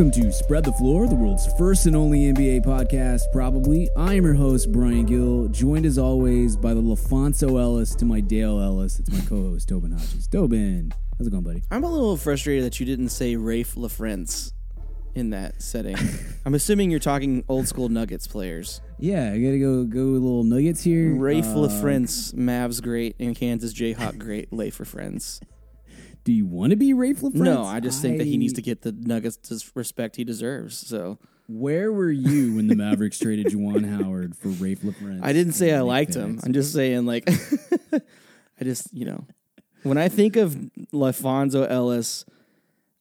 Welcome to Spread the Floor, the world's first and only NBA podcast, probably. I am your host, Brian Gill, joined as always by the LaPhonso Ellis to my Dale Ellis. It's my co host, Tobin Hodges. Tobin, how's it going, buddy? I'm a little frustrated that you didn't say Raef LaFrentz in that setting. I'm assuming you're talking old school Nuggets players. Yeah, I gotta go go with little nuggets here. Raef Uh, LaFrentz, Mavs great, and Kansas Jayhawk great, Lay for friends. Do you want to be Raef LaFrentz? No, I just think that he needs to get the Nuggets respect he deserves. So Where were you when the Mavericks traded Juwan Howard for Raef LaFrentz? I didn't say I liked him. I'm just saying like I just you know when I think of LaPhonso Ellis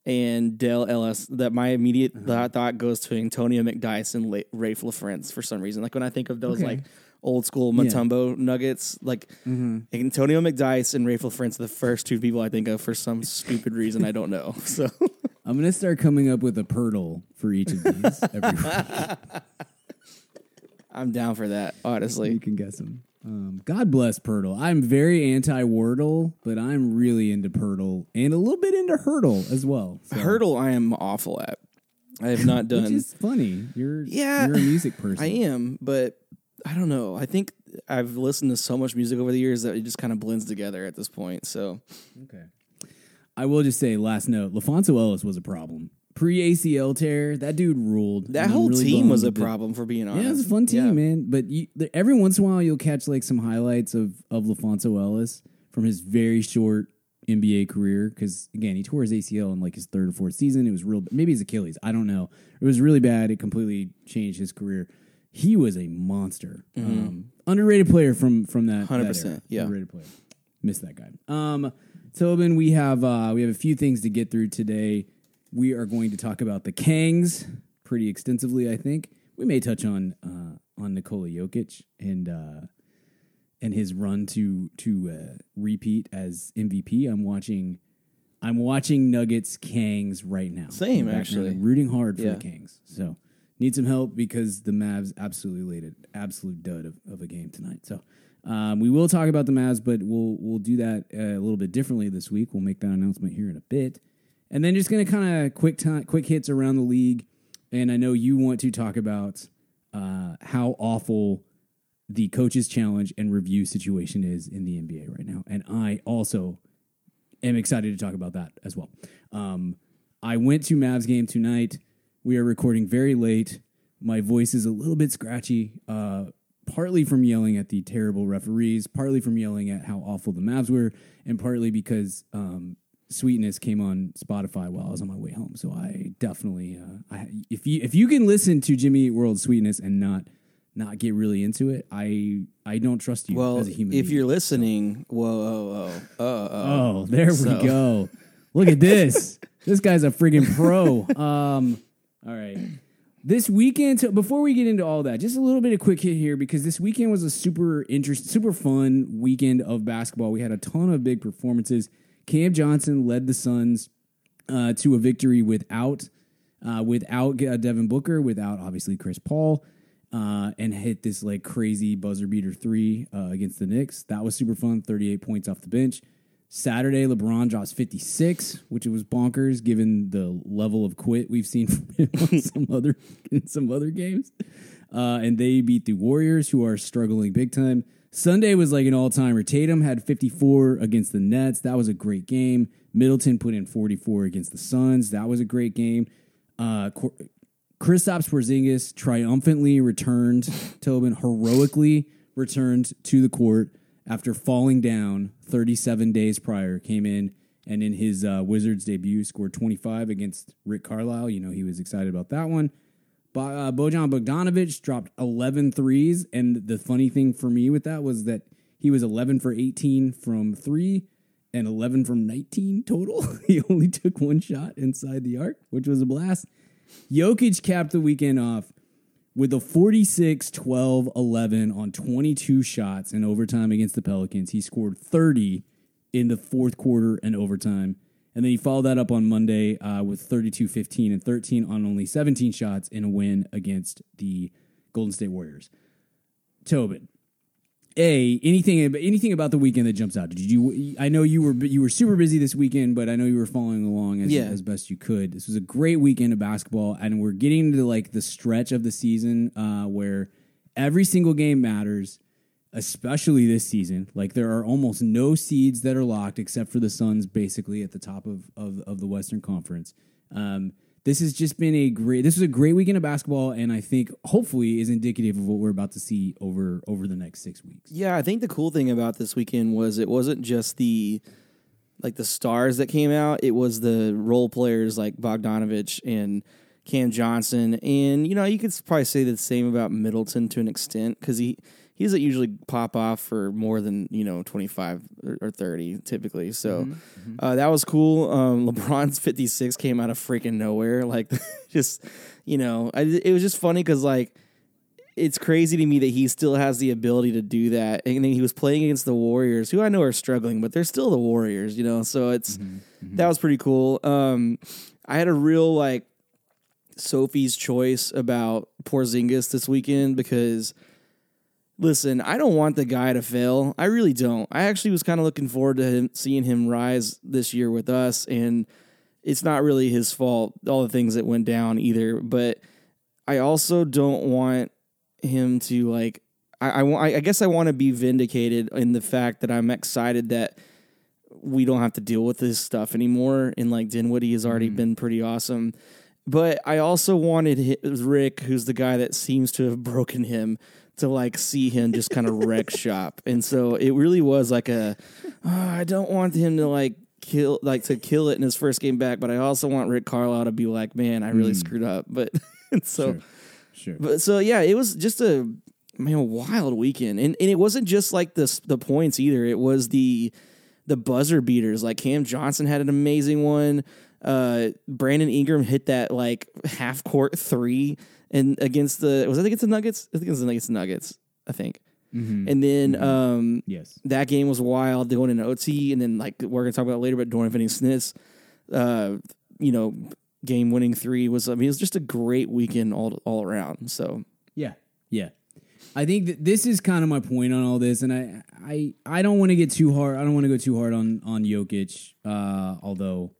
and Dale Ellis, that my immediate Uh-huh. thought, thought goes to Antonio McDyess and La- Rafe LaFrance for some reason. Like when I think of those Okay. like old school. Mutombo Nuggets, like Mm-hmm. Antonio McDyess and Raef LaFrentz are the first two people I think of for some stupid reason I don't know. So I'm gonna start coming up with a Poeltl for each of these every week. I'm down for that, honestly. You honestly. can guess them. Um, God bless Poeltl. I'm very anti Wordle, but I'm really into Poeltl and a little bit into Heardle as well. So, Heardle, I am awful at. I have not done. which is funny. You're Yeah, you're a music person. I am, but I don't know. I think I've listened to so much music over the years that it just kind of blends together at this point. So Okay. I will just say, last note: LaPhonso Ellis was a problem. Pre ACL tear, that dude ruled. that And whole really team was a the- problem, for being honest. Yeah, it was a fun team, Yeah. man. But you, the, every once in a while, you'll catch like some highlights of of LaPhonso Ellis from his very short NBA career. Because again, he tore his ACL in like his third or fourth season. It was real. Maybe his Achilles. I don't know. It was really bad. It completely changed his career. He was a monster. Um, underrated player from from that. 100%, Mm-hmm. yeah. underrated player. Missed that guy. Um, Tobin, we have uh, we have a few things to get through today. We are going to talk about the Kangs pretty extensively. I think we may touch on uh, on Nikola Jokic and uh, and his run to to uh, repeat as MVP. I'm watching. I'm watching Nuggets Kangs right now. Same, In the background. actually. Rooting hard for Yeah. the Kangs. So need some help because the Mavs absolutely laid an absolute dud of, of a game tonight. So um, we will talk about the Mavs, but we'll we'll do that uh, a little bit differently this week. We'll make that announcement here in a bit, and then just gonna kind of quick time, quick hits around the league. And I know you want to talk about uh, how awful the coaches challenge and review situation is in the NBA right now, and I also am excited to talk about that as well. Um, I went to Mavs game tonight. We are recording very late. My voice is a little bit scratchy, uh, partly from yelling at the terrible referees, partly from yelling at how awful the Mavs were, and partly because um, Sweetness came on Spotify while I was on my way home. So I definitely, uh, I, if you if you can listen to Jimmy Eat World Sweetness and not not get really into it, I I don't trust you Well, as a human. if being. you're listening, whoa, oh, oh, oh, oh. Oh, there So- we go. Look at this. this guy's a friggin' pro. Um, all right. This weekend, so before we get into all that, just a little bit of quick hit here because this weekend was a super interest, super fun weekend of basketball. We had a ton of big performances. Cam Johnson led the Suns uh, to a victory without uh, without uh, Devin Booker, without obviously Chris Paul, uh, and hit this like crazy buzzer beater three uh, against the Knicks. That was super fun. Thirty eight points off the bench. Saturday, LeBron drops 56, which was bonkers given the level of quit we've seen from some other in some other games. Uh, and they beat the Warriors, who are struggling big time. Sunday was like an all timer. Tatum had 54 against the Nets. That was a great game. Middleton put in 44 against the Suns. That was a great game. Uh, Cor- Kristaps Porzingis triumphantly returned. Tobin heroically returned to the court after falling down 37 days prior. Came in and in his uh, Wizards debut scored 25 against Rick Carlisle. You know he was excited about that one. Uh, Bojan Bogdanovic dropped 11 threes, and the funny thing for me with that was that he was 11 for 18 from three and 11 from 19 total. he only took one shot inside the arc, which was a blast. Jokic capped the weekend off with a 46 12 11 on 22 shots in overtime against the Pelicans. He scored 30 in the fourth quarter and overtime. And then he followed that up on Monday uh, with 32 15 and 13 on only 17 shots in a win against the Golden State Warriors. Tobin, a anything anything about the weekend that jumps out? Did you? I know you were you were super busy this weekend, but I know you were following along as, Yeah. as best you could. This was a great weekend of basketball, and we're getting to like the stretch of the season uh, where every single game matters, especially this season. Like there are almost no seeds that are locked except for the Suns, basically at the top of of, of the Western Conference. Um, this has just been a great. This was a great weekend of basketball, and I think hopefully is indicative of what we're about to see over over the next six weeks. Yeah, I think the cool thing about this weekend was it wasn't just the like the stars that came out, it was the role players like Bogdanovich and Cam Johnson and you know, you could probably say the same about Middleton to an extent cuz he he doesn't usually pop off for more than, you know, 25 or, or 30 typically. So Uh, that was cool. Um, LeBron's 56 came out of freaking nowhere like just you know, I, it was just funny cuz like it's crazy to me that he still has the ability to do that. And then he was playing against the Warriors, who I know are struggling, but they're still the Warriors, you know. So it's that was pretty cool. Um, I had a real like Sophie's choice about Porzingis this weekend because listen, I don't want the guy to fail. I really don't. I actually was kind of looking forward to him, seeing him rise this year with us, and it's not really his fault all the things that went down either. But I also don't want him to like. I I, I guess I want to be vindicated in the fact that I'm excited that we don't have to deal with this stuff anymore. And like Dinwiddie has already mm-hmm. been pretty awesome. But I also wanted Rick, who's the guy that seems to have broken him, to like see him just kind of wreck shop. And so it really was like a, "Oh, I don't want him to like kill, like to kill it in his first game back. But I also want Rick Carlisle to be like, man, I really screwed up. But so. Sure. Sure. But so yeah, it was just a man a wild weekend, and and it wasn't just like the the points either. It was the the buzzer beaters. Like Cam Johnson had an amazing one. Uh, Brandon Ingram hit that like half court three and against the was that against the Nuggets? I think it was against the Nuggets. Nuggets I think. And then um, yes. that game was wild going into OT, and then like we're gonna talk about it later, but Dorian Finney-Smith's, uh, you know, game winning three was. I mean, it was just a great weekend all all around. So Yeah, yeah. I think that this is kind of my point on all this, and I, I, I don't want to get too hard. I don't want to go too hard on on Jokic. Uh, although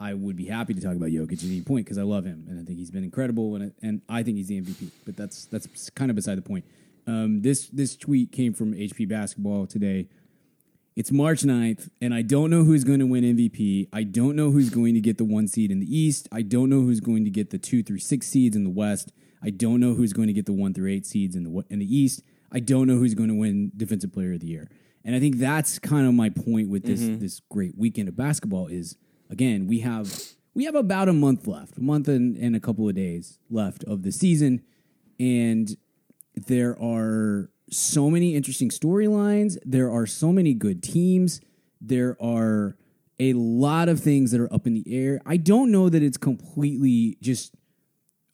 I would be happy to talk about Jokic at any point because I love him and I think he's been incredible, and and I think he's the MVP. But that's that's kind of beside the point. Um, this this tweet came from HP Basketball today. It's March 9th, and I don't know who's going to win MVP. I don't know who's going to get the one seed in the East. I don't know who's going to get the two through six seeds in the West. I don't know who's going to get the one through eight seeds in the in the East. I don't know who's going to win Defensive Player of the Year. And I think that's kind of my point with this this great weekend of basketball is again we have we have about a month left, a month and, and a couple of days left of the season, and there are so many interesting storylines. There are so many good teams. There are a lot of things that are up in the air. I don't know that it's completely just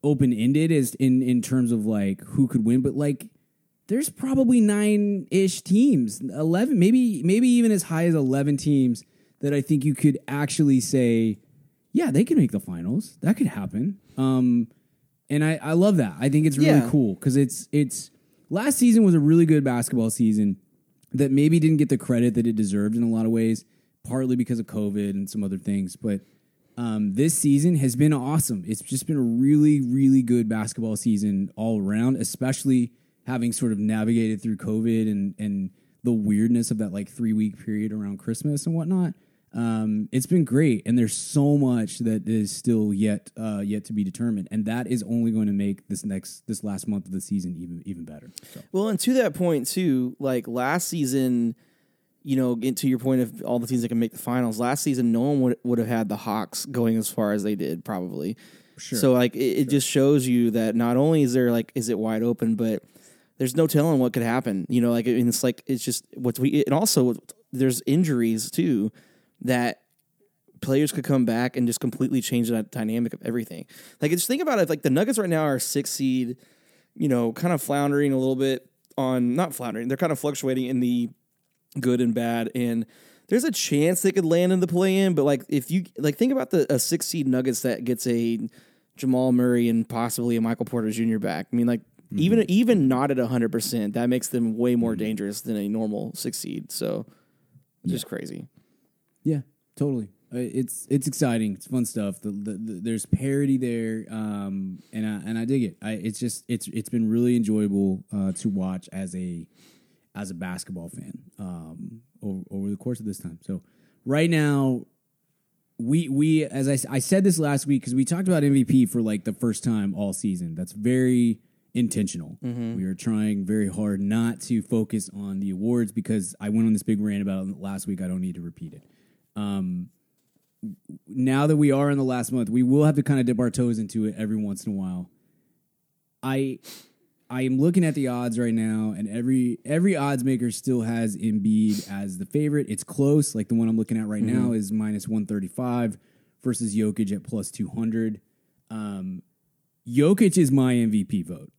open ended as in in terms of like who could win, but like there's probably nine ish teams, eleven, maybe maybe even as high as eleven teams that I think you could actually say, yeah, they can make the finals. That could happen. Um, and I, I love that. I think it's really Yeah. cool because it's it's last season was a really good basketball season that maybe didn't get the credit that it deserved in a lot of ways, partly because of COVID and some other things. But um, this season has been awesome. It's just been a really, really good basketball season all around, especially having sort of navigated through COVID and and the weirdness of that like three week period around Christmas and whatnot. Um, it's been great, and there's so much that is still yet uh, yet to be determined, and that is only going to make this next this last month of the season even even better. So. Well, and to that point too, like last season, you know, get to your point of all the teams that can make the finals. Last season, no one would would have had the Hawks going as far as they did, probably. Sure. So like, it, it just shows you that not only is there like, is it wide open, but there's no telling what could happen. You know, like, I mean, it's like it's just what we, and also there's injuries too that players could come back and just completely change that dynamic of everything. Like, just think about it. Like the Nuggets right now are six seed you know, kind of floundering a little bit on not floundering. They're kind of fluctuating in the good and bad, and there's a chance they could land in the play in. But like, if you like, think about the a six seed Nuggets that gets a Jamal Murray and possibly a Michael Porter Jr. back. I mean, like mm-hmm. Even even not at hundred percent, that makes them way more mm-hmm. dangerous than a normal six seed. So, just crazy. Yeah, totally. Uh, It's it's exciting. It's fun stuff. The, the, the, there's parody there, um, and I and I dig it. I, it's just it's it's been really enjoyable uh, to watch as a as a basketball fan um, over, over the course of this time. So right now, we we as I, I said this last week because we talked about MVP for like the first time all season. That's very intentional. We are trying very hard not to focus on the awards because I went on this big rant about it last week. I don't need to repeat it. Um, now that we are in the last month, we will have to kind of dip our toes into it every once in a while. I I am looking at the odds right now, and every every odds maker still has Embiid as the favorite. It's close. Like the one I'm looking at right now is minus one thirty five versus Jokic at plus two hundred. Um, Jokic is my MVP vote,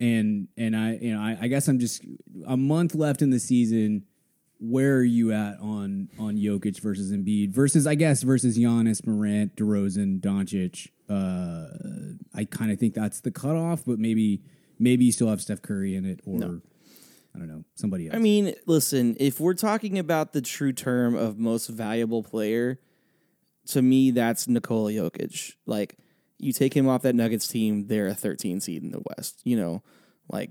and and I you know I, I guess I'm just a month left in the season. Where are you at on on Jokic versus Embiid versus I guess versus Giannis, Morant, DeRozan, Doncic? Uh, I kind of think that's the cutoff, but maybe maybe you still have Steph Curry in it, or I don't know somebody else. I mean, listen, if we're talking about the true term of most valuable player, to me, that's Nikola Jokic. Like, you take him off that Nuggets team, they're a 13 seed in the West. You know, like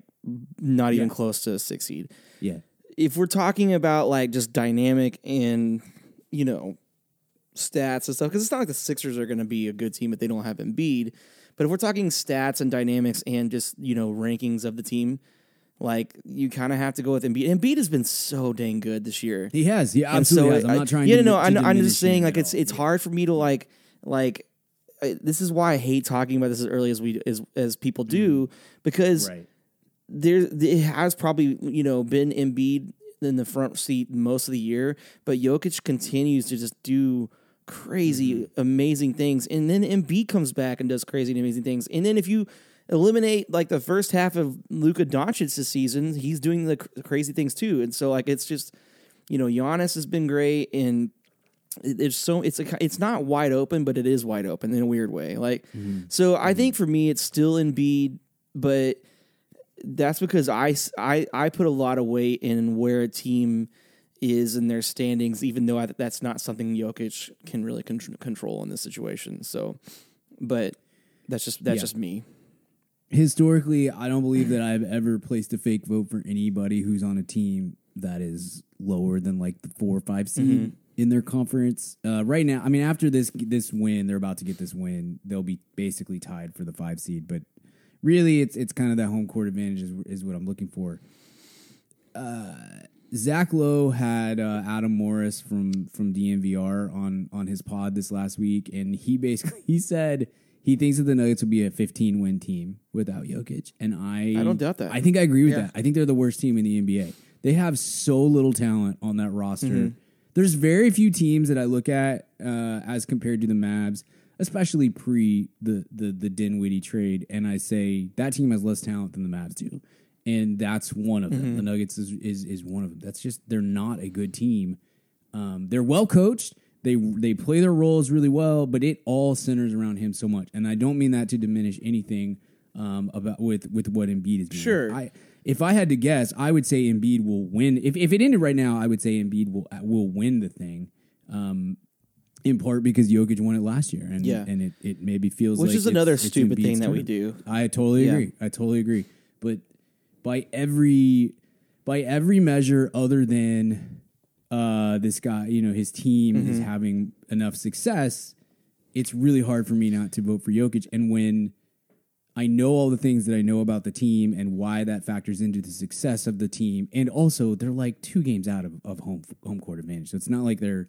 not even Yeah. close to a six seed. yeah, If we're talking about like just dynamic and you know stats and stuff, because it's not like the Sixers are going to be a good team if they don't have Embiid. But if we're talking stats and dynamics and just you know rankings of the team, like you kind of have to go with Embiid. Embiid has been so dang good this year. he has. yeah, absolutely so has. I'm not trying. Yeah, to, no, to I'm, I'm just saying like it's it's hard for me to like like. I, this is why I hate talking about this as early as we as as people do mm-hmm. because right. There it has probably you know been Embiid in the front seat most of the year, but Jokic continues to just do crazy, Mm-hmm. amazing things, and then Embiid comes back and does crazy and amazing things, and then if you eliminate like the first half of Luka Doncic this season, he's doing the cr- crazy things too, and so like it's just you know Giannis has been great and. It's so it's a, it's not wide open, but it is wide open in a weird way. Like, so I think for me, it's still Embiid, but that's because I, I, I put a lot of weight in where a team is in their standings, even though I, that's not something Jokic can really con- control in this situation. So, but that's just that's Yeah. just me. historically, I don't believe that I've ever placed a fake vote for anybody who's on a team that is lower than like the four or five seed Mm-hmm. in their conference. Uh, right now, I mean, after this this win, they're about to get this win. They'll be basically tied for the five seed, but really, it's it's kind of that home court advantage is, is what I'm looking for. Uh, Zach Lowe had uh, Adam Morris from from DNVR on on his pod this last week, and he basically he said he thinks that the Nuggets would be a 15 win team without Jokic, and I I don't doubt that. I think I agree with Yeah. that. I think they're the worst team in the NBA. They have so little talent on that roster. Mm-hmm. There's very few teams that I look at uh, as compared to the Mavs, especially pre the the the Dinwiddie trade, and I say that team has less talent than the Mavs do, and that's one of them. Mm-hmm. The Nuggets is, is is one of them. That's just they're not a good team. Um, they're well coached. They they play their roles really well, but it all centers around him so much. And I don't mean that to diminish anything um, about with with what Embiid is doing. Sure. I, if I had to guess, I would say Embiid will win. If if it ended right now, I would say Embiid will will win the thing. Um, in part because Jokic won it last year, and Yeah. and it, it maybe feels Which like is another it's- it's stupid Embiid's thing that we turn. do. I totally Yeah. agree. I totally agree. But by every by every measure other than uh, this guy, you know, his team is Mm-hmm. having enough success, it's really hard for me not to vote for Jokic. And when I know all the things that I know about the team and why that factors into the success of the team, and also they're like two games out of, of home home court advantage, so it's not like they're,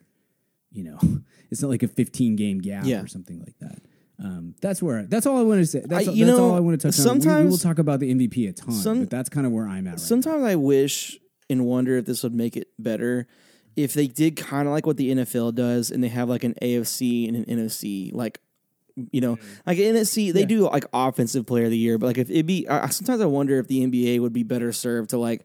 you know, it's not like a 15 game gap Yeah. or something like that. Um, that's where that's all I want to say. That's, I- you that's know, all I want to touch on. We- we, will talk about the MVP a ton, some- but that's kind of where I'm at. Right Sometimes I wish and wonder if this would make it better if they did kind of like what the NFL does and they have like an AFC and an NFC like you know like NFC they Yeah. do like offensive player of the year but like if it'd be I, sometimes I wonder if the NBA would be better served to like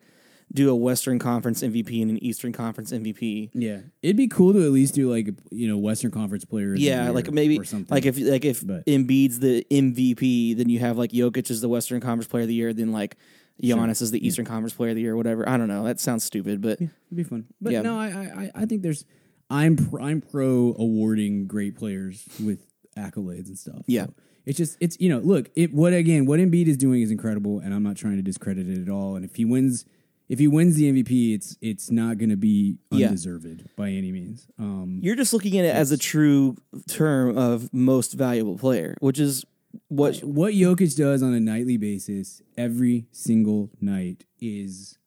do a Western Conference MVP and an Eastern Conference MVP. Yeah, it'd be cool to at least do like you know Western Conference players. Yeah, like maybe or something. like if like if But- Embiid's the MVP, then you have like Jokic is the Western Conference Player of the Year, then like Giannis is the Eastern Conference Player of the Year, or whatever. I don't know. That sounds stupid, but it'd be fun. But Yeah. no, I, I I- think there's I'm pr- I'm pro awarding great players with accolades and stuff. Yeah. So it's just it's you know look it what again what Embiid is doing is incredible and I'm not trying to discredit it at all. And if he wins if he wins the MVP, it's it's not going to be Yeah. undeserved by any means. Um, you're just looking at it as a true term of most valuable player, which is what what Jokic does on a nightly basis every single night is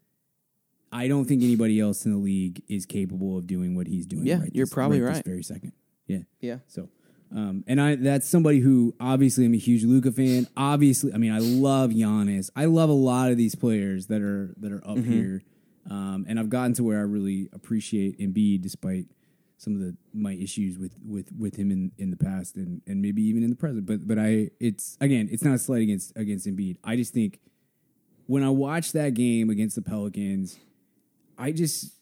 I don't think anybody else in the league is capable of doing what he's doing. Yeah, right you're this- probably This right. very second. Yeah. yeah. So, um, and I that's somebody who obviously I'm a huge Luka fan. Obviously, I mean I love Giannis. I love a lot of these players that are that are up Mm-hmm. here, um, and I've gotten to where I really appreciate Embiid, despite some of the my issues with with with him in in the past and and maybe even in the present. But but I it's again it's not a slight against against Embiid. I just think when I watch that game against the Pelicans, I just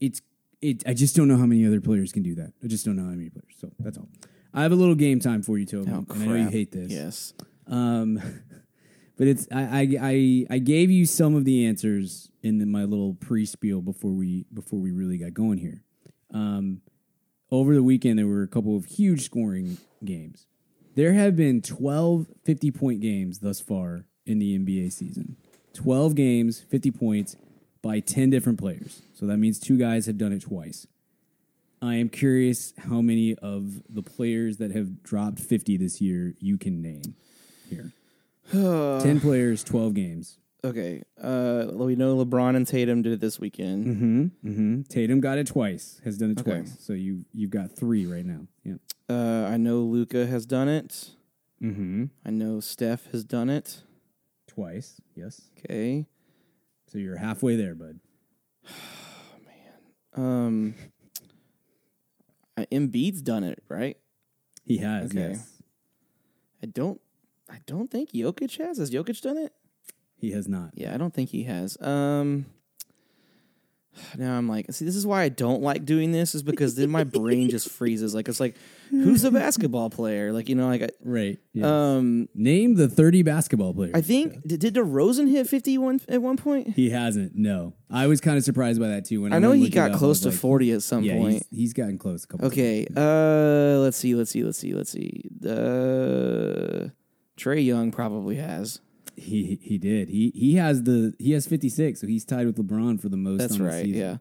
it's it. I just don't know how many other players can do that. I just don't know how many players. So that's all. I have a little game time for you, Toby. Oh, and I know you hate this. Yes. Um, but it's I, I I I gave you some of the answers in the, my little pre spiel before we before we really got going here. Um, over the weekend there were a couple of huge scoring games. There have been 12 50 point games thus far in the NBA season. 12 games, 50 points by 10 different players. So that means two guys have done it twice. I am curious how many of the players that have dropped 50 this year you can name here. 10 players, 12 games. Okay. Uh, we know LeBron and Tatum did it this weekend. Mm-hmm. Mm-hmm. Tatum got it twice, has done it Okay. twice. So you, you've got three right now. Yeah. Uh, I know Luka has done it. Mm-hmm. I know Steph has done it. Twice, yes. Okay. So you're halfway there, bud. Um, uh, Embiid's done it, right? He has, Okay. yes. I don't. I don't think Jokic has. Has Jokic done it? He has not. Yeah, I don't think he has. Um. Now I'm like, see, this is why I don't like doing this, is because then my brain just freezes. Like it's like, who's a basketball player? Like you know, like Right. I, yes. um, Name the 30 basketball players. I think did, did DeRozan hit 51 at one point? he hasn't. No. I was kind of surprised by that too. When I, I know he got up, close to like, 40 at some Yeah, point. he's, he's gotten close a couple Okay. Uh, let's see. Let's see. Let's see. Let's see. Uh, Trae Young probably has. He he did. He he has the he has 56, so he's tied with LeBron for the most That's on the right. season. Yeah,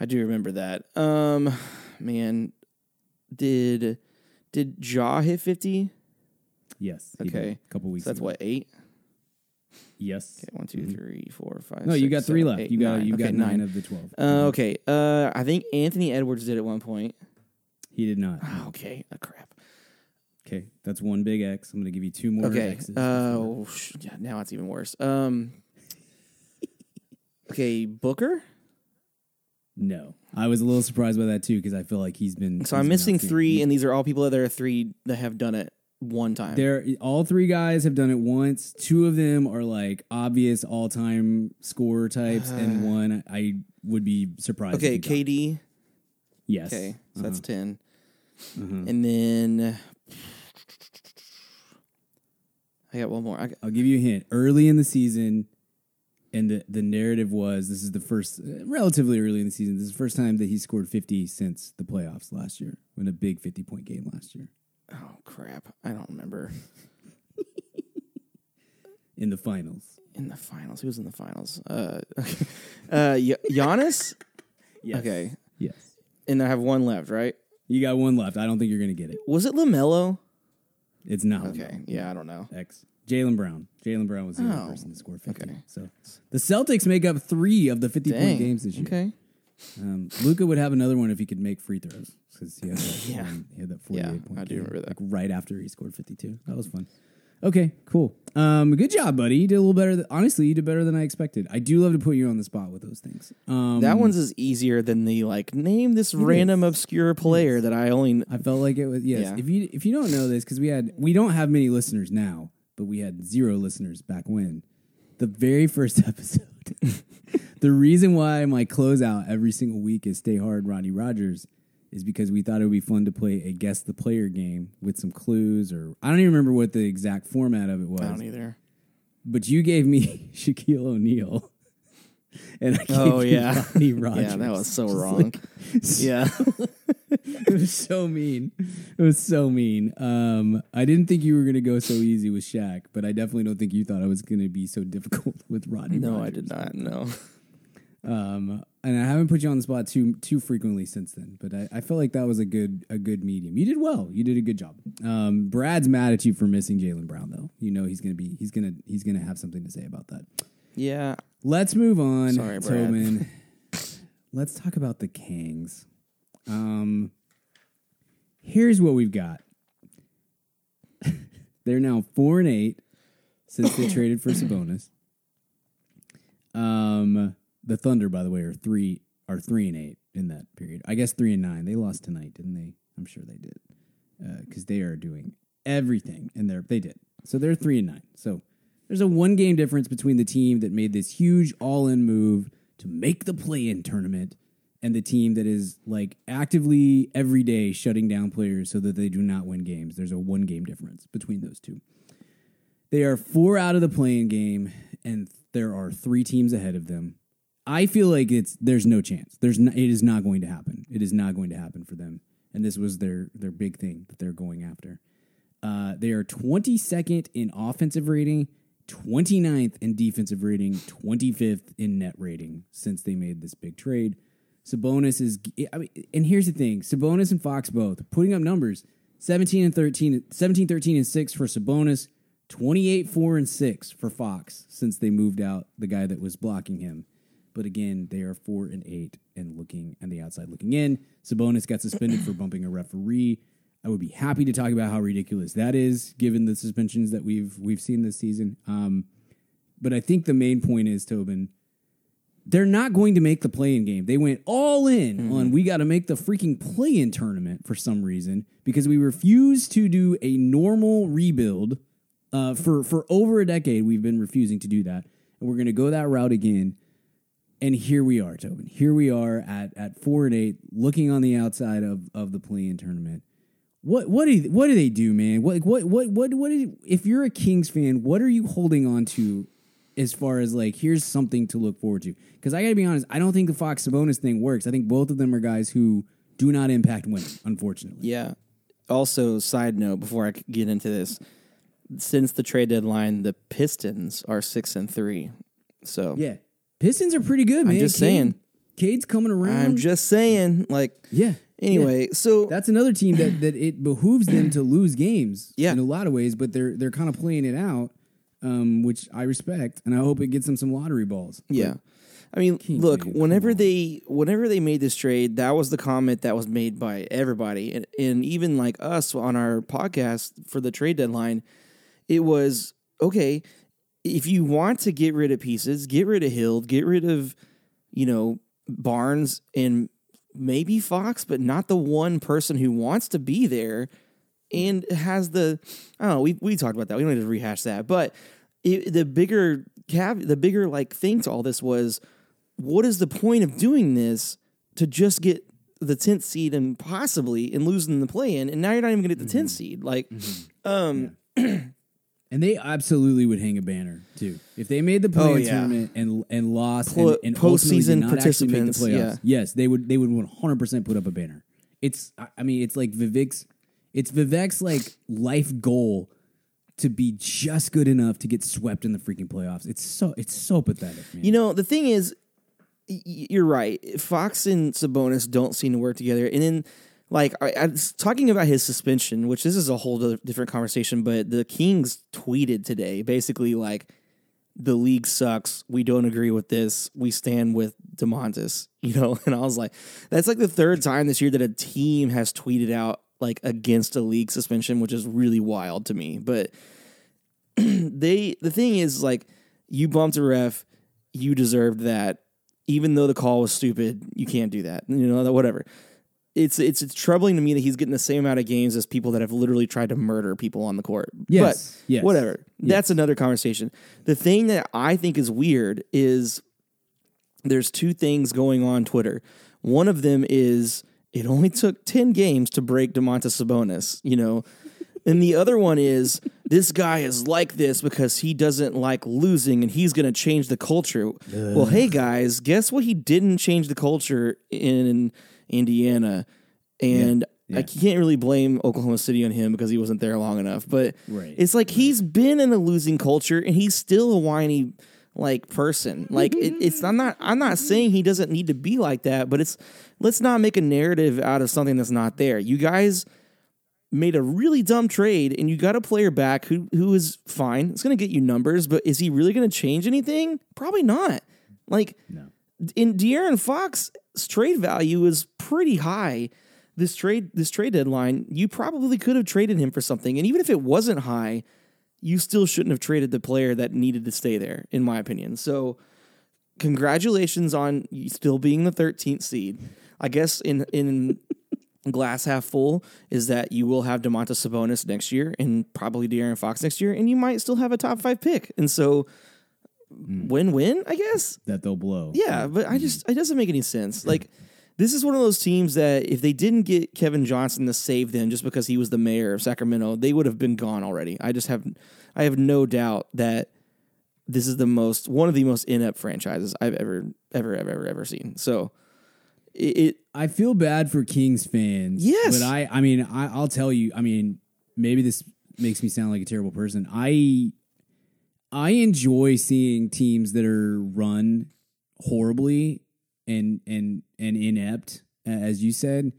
I do remember that. Um, man, did did Ja hit 50? Yes. Okay. A couple weeks So that's ago. what eight. Yes. Okay, one, two, three, four, five. Mm-hmm. No, you got three seven, left. eight, you got nine. you Okay, got nine. of the 12. Uh, okay. Uh, I think Anthony Edwards did at one point. he did not. Oh, okay. Oh, crap. Okay. That's one big X. I'm going to give you two more Okay. X's. Uh, oh, sh- yeah, now it's even worse. Um. Okay, Booker. no. I was a little surprised by that too because I feel like he's been So he's I'm missing three, and these are all people that are three that have done it one time. There, all three guys have done it once. Two of them are like obvious all-time scorer types, and one I would be surprised. okay, if he got. KD. Yes. Okay, so that's 10 Mhm. and then I got one more. I got, I'll give you a hint. Early in the season, and the, the narrative was this is the first, uh, relatively early in the season, this is the first time that he scored 50 since the playoffs last year, in a big 50 point game last year oh crap, I don't remember in the finals. in the finals. Who was in the finals? Uh, okay. uh, Gi- Giannis. Yes. Okay, Yes. and I have one left, right? You got one left. I don't think you're going to get it. Was it Lamelo? It's not. Okay, yeah, I don't know. X. Jaylen Brown. Jaylen Brown was the Oh, only person to score 50. okay. So the Celtics make up three of the 50 Dang. point games this year. Okay. Um, Luka would have another one if he could make free throws because he had that. Yeah. he had that forty-eight Yeah, point. I do game, remember that. Like right after he scored fifty-two. That was fun. Okay, cool. Um, good job, buddy. You did a little better. Th- honestly, you did better than I expected. I do love to put you on the spot with those things. Um, That one's is easier than the like name this random obscure player that I only. I felt like it was yes. Yeah. If you if you don't know this, because we had we don't have many listeners now, but we had zero listeners back when. The very first episode, the reason why my closeout every single week is Stay Hard Ronnie Rogers is because we thought it would be fun to play a guess the player game with some clues or I don't even remember what the exact format of it was. I don't either. But you gave me Shaquille O'Neal. And I gave Oh, yeah. Rodney Rogers. Yeah, that was so Just wrong. like- yeah. it was so mean. It was so mean. Um, I didn't think you were going to go so easy with Shaq, but I definitely don't think you thought I was going to be so difficult with Rodney. no, I did not. No. Um, and I haven't put you on the spot too too frequently since then, but I, I felt like that was a good a good medium. You did well. You did a good job. Um, Brad's mad at you for missing Jaylen Brown, though. You know he's gonna be he's gonna he's gonna have something to say about that. Yeah. Let's move on, Sorry, Brad. Tobin. Let's talk about the Kings. Um, here's what we've got. They're now four and eight since they traded for Sabonis. Um, the Thunder, by the way, are three are three and eight in that period. I guess three and nine. They lost tonight, didn't they? I'm sure they did uh, because they are doing everything, and they're they did. So they're three and nine. So there's a one game difference between the team that made this huge all in move to make the play in tournament and the team that is like actively every day shutting down players so that they do not win games. There's a one game difference between those two. They are four out of the playing game, and there are three teams ahead of them. I feel like it's there's no chance. There's no, it is not going to happen. It is not going to happen for them. And this was their their big thing that they're going after. Uh, they are 22nd in offensive rating, 29th in defensive rating, 25th in net rating since they made this big trade. Sabonis is, I mean, and here's the thing Sabonis and Fox both putting up numbers 17 and 13, 17, 13 and 6 for Sabonis, 28, 4 and 6 for Fox since they moved out the guy that was blocking him. But again, they are 4 and 8 and looking on the outside looking in. Sabonis got suspended for bumping a referee. I would be happy to talk about how ridiculous that is, given the suspensions that we've we've seen this season. Um, but I think the main point is Tobin. They're not going to make the play-in game. They went all in on we got to make the freaking play-in tournament for some reason because we refuse to do a normal rebuild uh, for for over a decade. We've been refusing to do that, and we're going to go that route again. And here we are, Tobin. Here we are at at four and eight, looking on the outside of of the play-in tournament. What what do what do they do, man? What what what what what is, if you're a Kings fan? What are you holding on to as far as like here's something to look forward to? Because I got to be honest, I don't think the Fox Sabonis thing works. I think both of them are guys who do not impact winning, unfortunately. Yeah. Also, side note before I get into this, since the trade deadline, the Pistons are six and three. So Yeah, Pistons are pretty good, man. I'm just Cade- saying. Cade's coming around. I'm just saying, like, yeah. anyway. So That's another team that, that it behooves them to lose games Yeah. in a lot of ways, but they're they're kind of playing it out, um, which I respect, and I hope it gets them some lottery balls. Yeah. I mean, look, whenever they whenever they made this trade, that was the comment that was made by everybody and, and even like us on our podcast for the trade deadline, it was okay, if you want to get rid of pieces, get rid of Hill, get rid of, you know, Barnes and maybe Fox, but not the one person who wants to be there and has the I don't know, we we talked about that. We don't need to rehash that. But it, the bigger cav the bigger like thing to all this was what is the point of doing this to just get the 10th seed and possibly and losing the play in and now you're not even going to get the 10th seed like um And they absolutely would hang a banner too if they made the play Oh, yeah. tournament and and lost Pl- and, and postseason not actually make the participants, playoffs. yeah. Yes, they would. They would one hundred percent put up a banner. It's. I- mean, it's like Vivek's. It's Vivek's like life goal to be just good enough to get swept in the freaking playoffs. It's so. It's so pathetic, man. You know, the thing is, you're right. Fox and Sabonis don't seem to work together. And then, like, I, I was talking about his suspension, which this is a whole different conversation, but the Kings tweeted today basically like, the league sucks. We don't agree with this. We stand with Domantas, you know? And I was like, that's like the third time this year that a team has tweeted out like against a league suspension, which is really wild to me. But they the thing is like you bumped a ref, you deserved that. Even though the call was stupid, you can't do that. You know, whatever. It's it's it's troubling to me that he's getting the same amount of games as people that have literally tried to murder people on the court. Yes, But yes, whatever. That's another conversation. The thing that I think is weird is there's two things going on Twitter. One of them is it only took 10 games to break Domantas Sabonis, you know. And the other one is this guy is like this because he doesn't like losing and he's going to change the culture. Well, hey guys, guess what he didn't change the culture in Indiana? And Yeah. I can't really blame Oklahoma City on him because he wasn't there long enough, but Right. it's like he's been in a losing culture and he's still a whiny like person. Like it, it's I'm not I'm not saying he doesn't need to be like that, but it's let's not make a narrative out of something that's not there. You guys made a really dumb trade and you got a player back who who is fine. It's going to get you numbers, but is he really going to change anything? Probably not. Like No. in De'Aaron Fox's trade value is pretty high. This trade this trade deadline, you probably could have traded him for something, and even if it wasn't high, you still shouldn't have traded the player that needed to stay there, in my opinion. So, congratulations on you still being the 13th seed. I guess in in glass half full is that you will have Domantas Sabonis next year and probably De'Aaron Fox next year, and you might still have a top five pick. And so, Mm. win win, I guess. That they'll blow. Yeah, but I just mm-hmm. it doesn't make any sense. Like this is one of those teams that if they didn't get Kevin Johnson to save them just because he was the mayor of Sacramento, they would have been gone already. I just have I have no doubt that this is the most one of the most inept franchises I've ever ever ever ever ever seen. So it, it I feel bad for Kings fans. Yes. But I I mean, I, I'll tell you, I mean, maybe this makes me sound like a terrible person. I I enjoy seeing teams that are run horribly and and and inept, as you said.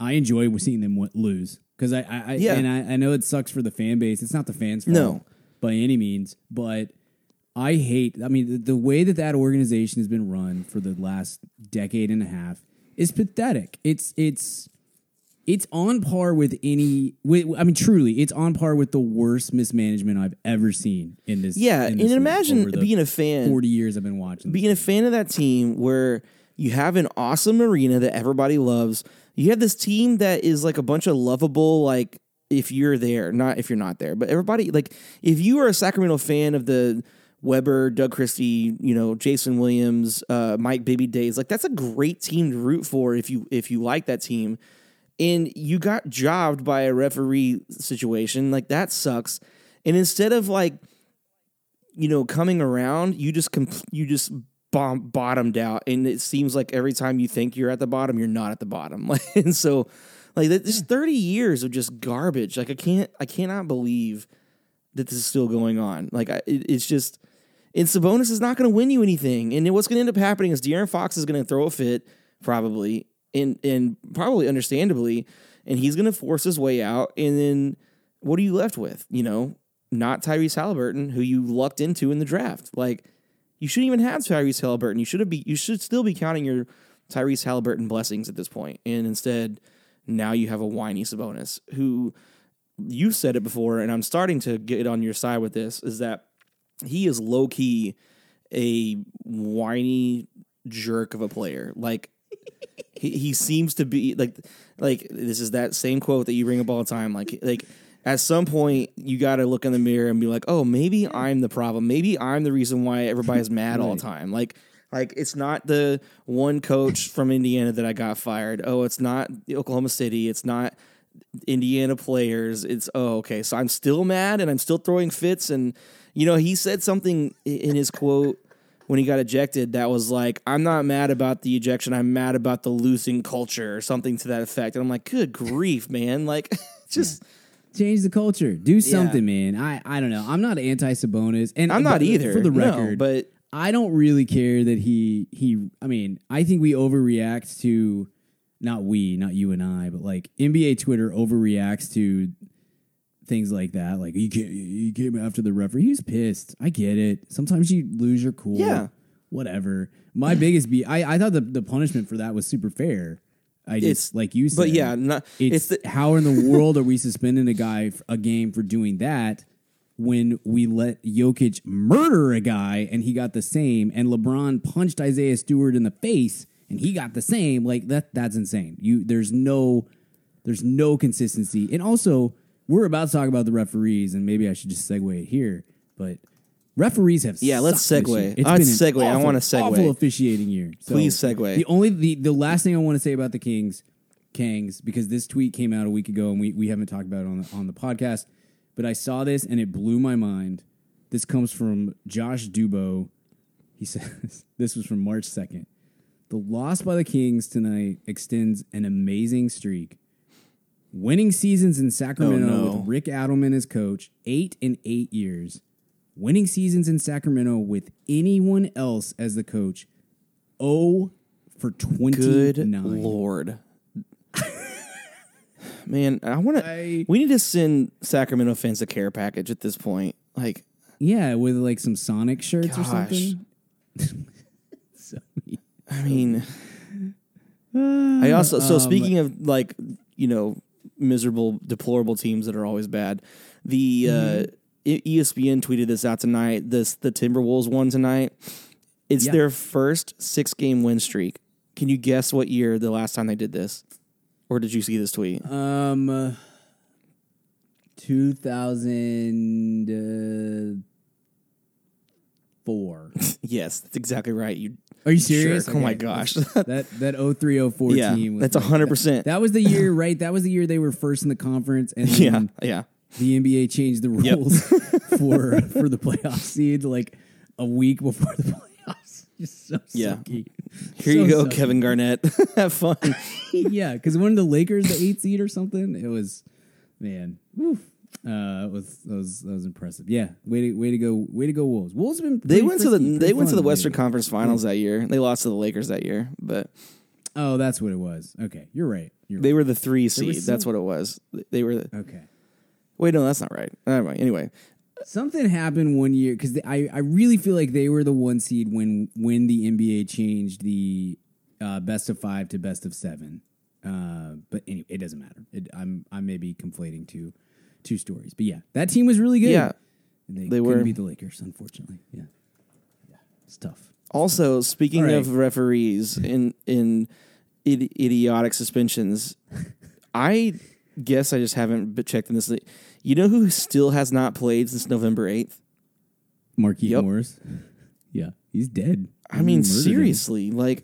I enjoy seeing them lose because I, I, Yeah. and I, I know it sucks for the fan base. It's not the fans' fault No. by any means, but I hate. I mean, the, the way that that organization has been run for the last decade and a half is pathetic. It's it's it's on par with any. With, I mean, truly, it's on par with the worst mismanagement I've ever seen in this. yeah, in and this league imagine being a fan forty years I've been watching. this. being a fan of that team where you have an awesome arena that everybody loves. You have this team that is like a bunch of lovable, like if you're there, not if you're not there, but everybody like if you are a Sacramento fan of the Webber, Doug Christie, you know, Jason Williams, uh, Mike Bibby Days, like that's a great team to root for if you if you like that team. And you got jobbed by a referee situation, like that sucks. And instead of like you know, coming around, you just compl- you just bomb- bottomed out, and it seems like every time you think you're at the bottom, you're not at the bottom. Like, and so, like, this thirty years of just garbage. Like, I can't, I cannot believe that this is still going on. Like, I, it, it's just, and Sabonis is not going to win you anything. And what's going to end up happening is De'Aaron Fox is going to throw a fit, probably, and and probably understandably, and he's going to force his way out, and then what are you left with? You know, not Tyrese Halliburton, who you lucked into in the draft. Like, you shouldn't even have Tyrese Halliburton. You should have be you should still be counting your Tyrese Halliburton blessings at this point. And instead, now you have a whiny Sabonis who you said it before, and I'm starting to get on your side with this, is that he is low key a whiny jerk of a player. Like he, he seems to be like like this is that same quote that you bring up all the time. Like like at some point you got to look in the mirror and be like, oh, maybe I'm the problem. Maybe I'm the reason why everybody's mad all the time. Like like it's not the one coach from Indiana that I got fired. Oh, it's not Oklahoma City. It's not Indiana players. It's oh okay. So I'm still mad and I'm still throwing fits. And you know he said something in his quote when he got ejected that was like, I'm not mad about the ejection. I'm mad about the losing culture or something to that effect. And I'm like, good grief, man. Like just Change the culture. Do something, man. I, I don't know. I'm not anti Sabonis, and I'm not either. For the No, record, but I don't really care that he he. I mean, I think we overreact to not we, not you and I, but like NBA Twitter overreacts to things like that. Like you can't you came after the referee. He's pissed. I get it. Sometimes you lose your cool. Yeah. whatever. My biggest be I I thought the the punishment for that was super fair. I just It's- like you said, but yeah, not, it's, it's the, how in the world are we suspending a guy a game for doing that when we let Jokic murder a guy and he got the same, and LeBron punched Isaiah Stewart in the face and he got the same? Like that, that's insane. You there's no there's no consistency, and also we're about to talk about the referees, and maybe I should just segue it here, but. Referees have Yeah, let's segue. It's Let's been segue. I wanna segue. Awful officiating year. So Please segue. The only the the last thing I want to say about the Kings, Kangs, because this tweet came out a week ago and we, we haven't talked about it on the, on the podcast, but I saw this and it blew my mind. This comes from Josh Dubow. He says this was from March second. The loss by the Kings tonight extends an amazing streak. Winning seasons in Sacramento Oh, no. with Rick Adelman as coach, eight in eight years. Winning seasons in Sacramento with anyone else as the coach, oh for Good 29. lord. Man, I want I- to. We need to send Sacramento fans a care package at this point. Like, Yeah, with like some Sonic shirts or something. so, I mean, I also. So Um, speaking of like, you know, miserable, deplorable teams that are always bad, the Mm-hmm. uh, ESPN tweeted this out tonight. This the Timberwolves won tonight. It's Yeah. their first six game win streak. Can you guess what year the last time they did this? Or did you see this tweet? um, uh, 2004. yes, that's exactly right. You Are you serious? Sure. Oh my gosh. that that 0304 yeah, team. was that's like- hundred percent. That was the year, right? That was the year they were first in the conference, and Yeah, then yeah. the NBA changed the Yep. rules for for the playoff seed like a week before the playoffs. Just so Yeah. sucky. Here So you go, sucky. Kevin Garnett. Have fun. yeah, because when the Lakers the eight seed or something, it was man, woof. Uh, it was that was that was impressive. Yeah, way to way to go, way to go, Wolves. Wolves have been They went to the they went to the Western. Conference Finals that year. They lost to the Lakers that year, but Oh, that's what it was. Okay, you're right. You're they were the three seed. was That's what it was. They were. The. Okay. wait, no, that's not right. Anyway, anyway, Something happened one year because I, I really feel like they were the one seed when when the NBA changed the uh, best of five to best of seven. Uh, but anyway, it doesn't matter. It, I'm I may be conflating two two stories, but yeah, that team was really good. Yeah. and they, They couldn't were. beat the Lakers, unfortunately. Yeah, yeah, it's tough. Also, speaking right. of referees in in idi- idiotic suspensions, I guess I just haven't checked in this. You know who still has not played since November eighth? Markieff Yep. Morris. Yeah, he's dead. I mean, Murdered him. seriously, like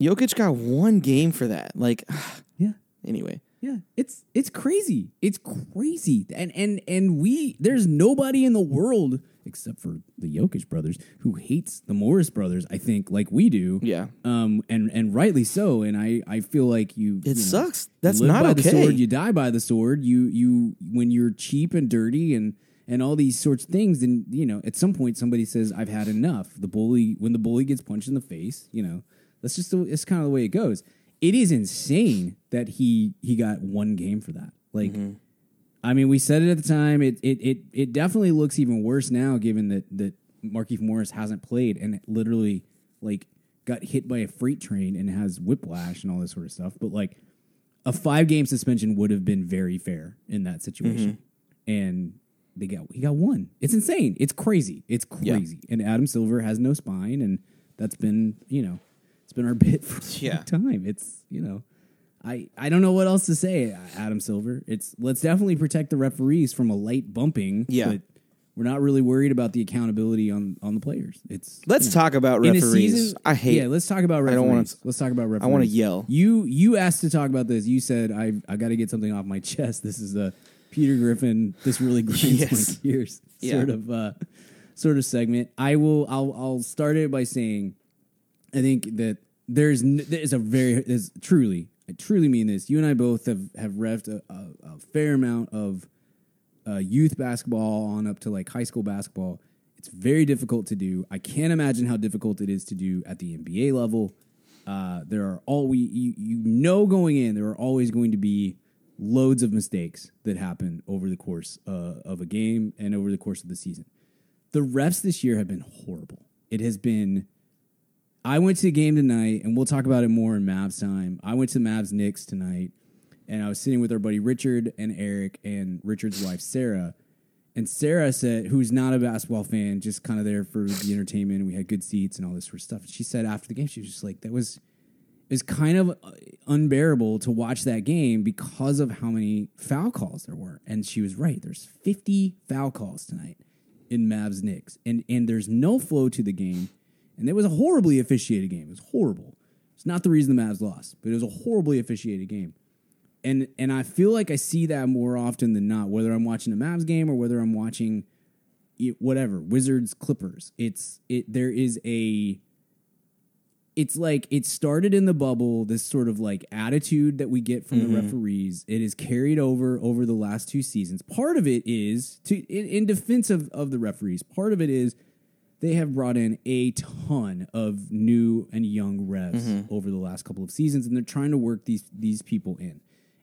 Jokic got one game for that. Like, Yeah. anyway, Yeah, it's it's crazy. It's crazy. And and and we there's nobody in the world except for the Jokic brothers who hates the Morris brothers, I think, like we do. yeah, Um and and rightly so. And I I feel like you it you know, sucks. That's not by okay. the sword, you die by the sword. You you when you're cheap and dirty and and all these sorts of things, then you know, at some point somebody says, I've had enough. The bully when the bully gets punched in the face, you know, that's just the, it's kind of the way it goes. It is insane that he he got one game for that. Like mm-hmm. I mean, we said it at the time. It it it it definitely looks even worse now, given that that Markieff Morris hasn't played and literally like got hit by a freight train and has whiplash and all this sort of stuff. But like a five game suspension would have been very fair in that situation, mm-hmm. and they got he got one. It's insane. It's crazy. It's crazy. And Adam Silver has no spine, and that's been you know it's been our bit for a Yeah. long time. It's you know. I, I don't know what else to say, Adam Silver. It's let's definitely protect the referees from a light bumping. Yeah. but we're not really worried about the accountability on on the players. It's Let's talk about referees. season. I hate. Yeah, let's talk about referees. I don't wanna- let's talk about referees. I wanna yell. You you asked to talk about this. You said I I got to get something off my chest. This is a Peter Griffin. This really grinds Yes. my gears. Yeah. Sort of uh, sort of segment. I will. I'll I'll start it by saying, I think that there's there's a very there's truly I truly mean this. You and I both have have revved a, a, a fair amount of uh, youth basketball on up to like high school basketball. It's very difficult to do. I can't imagine how difficult it is to do at the NBA level. Uh, there are all we you, you know going in. There are always going to be loads of mistakes that happen over the course uh, of a game and over the course of the season. The refs this year have been horrible. It has been. I went to the game tonight, and we'll talk about it more in Mavs time. I went to Mavs Knicks tonight, and I was sitting with our buddy Richard and Eric and Richard's wife Sarah. And Sarah said, who's not a basketball fan, just kind of there for the entertainment, we had good seats and all this sort of stuff. She said after the game, she was just like, that was it was kind of uh, unbearable to watch that game because of how many foul calls there were. And she was right. There's 50 foul calls tonight. in Mavs Knicks, and and there's no flow to the game, and it was a horribly officiated game. It was horrible. It's not the reason the Mavs lost, but it was a horribly officiated game. And and I feel like I see that more often than not, whether I'm watching the Mavs game or whether I'm watching whatever Wizards Clippers. It's it there is a it's like it started in the bubble this sort of like attitude that we get from the mm-hmm. referees it is carried over over the last two seasons part of it is to in, in defense of, of the referees part of it is they have brought in a ton of new and young refs mm-hmm. over the last couple of seasons and they're trying to work these these people in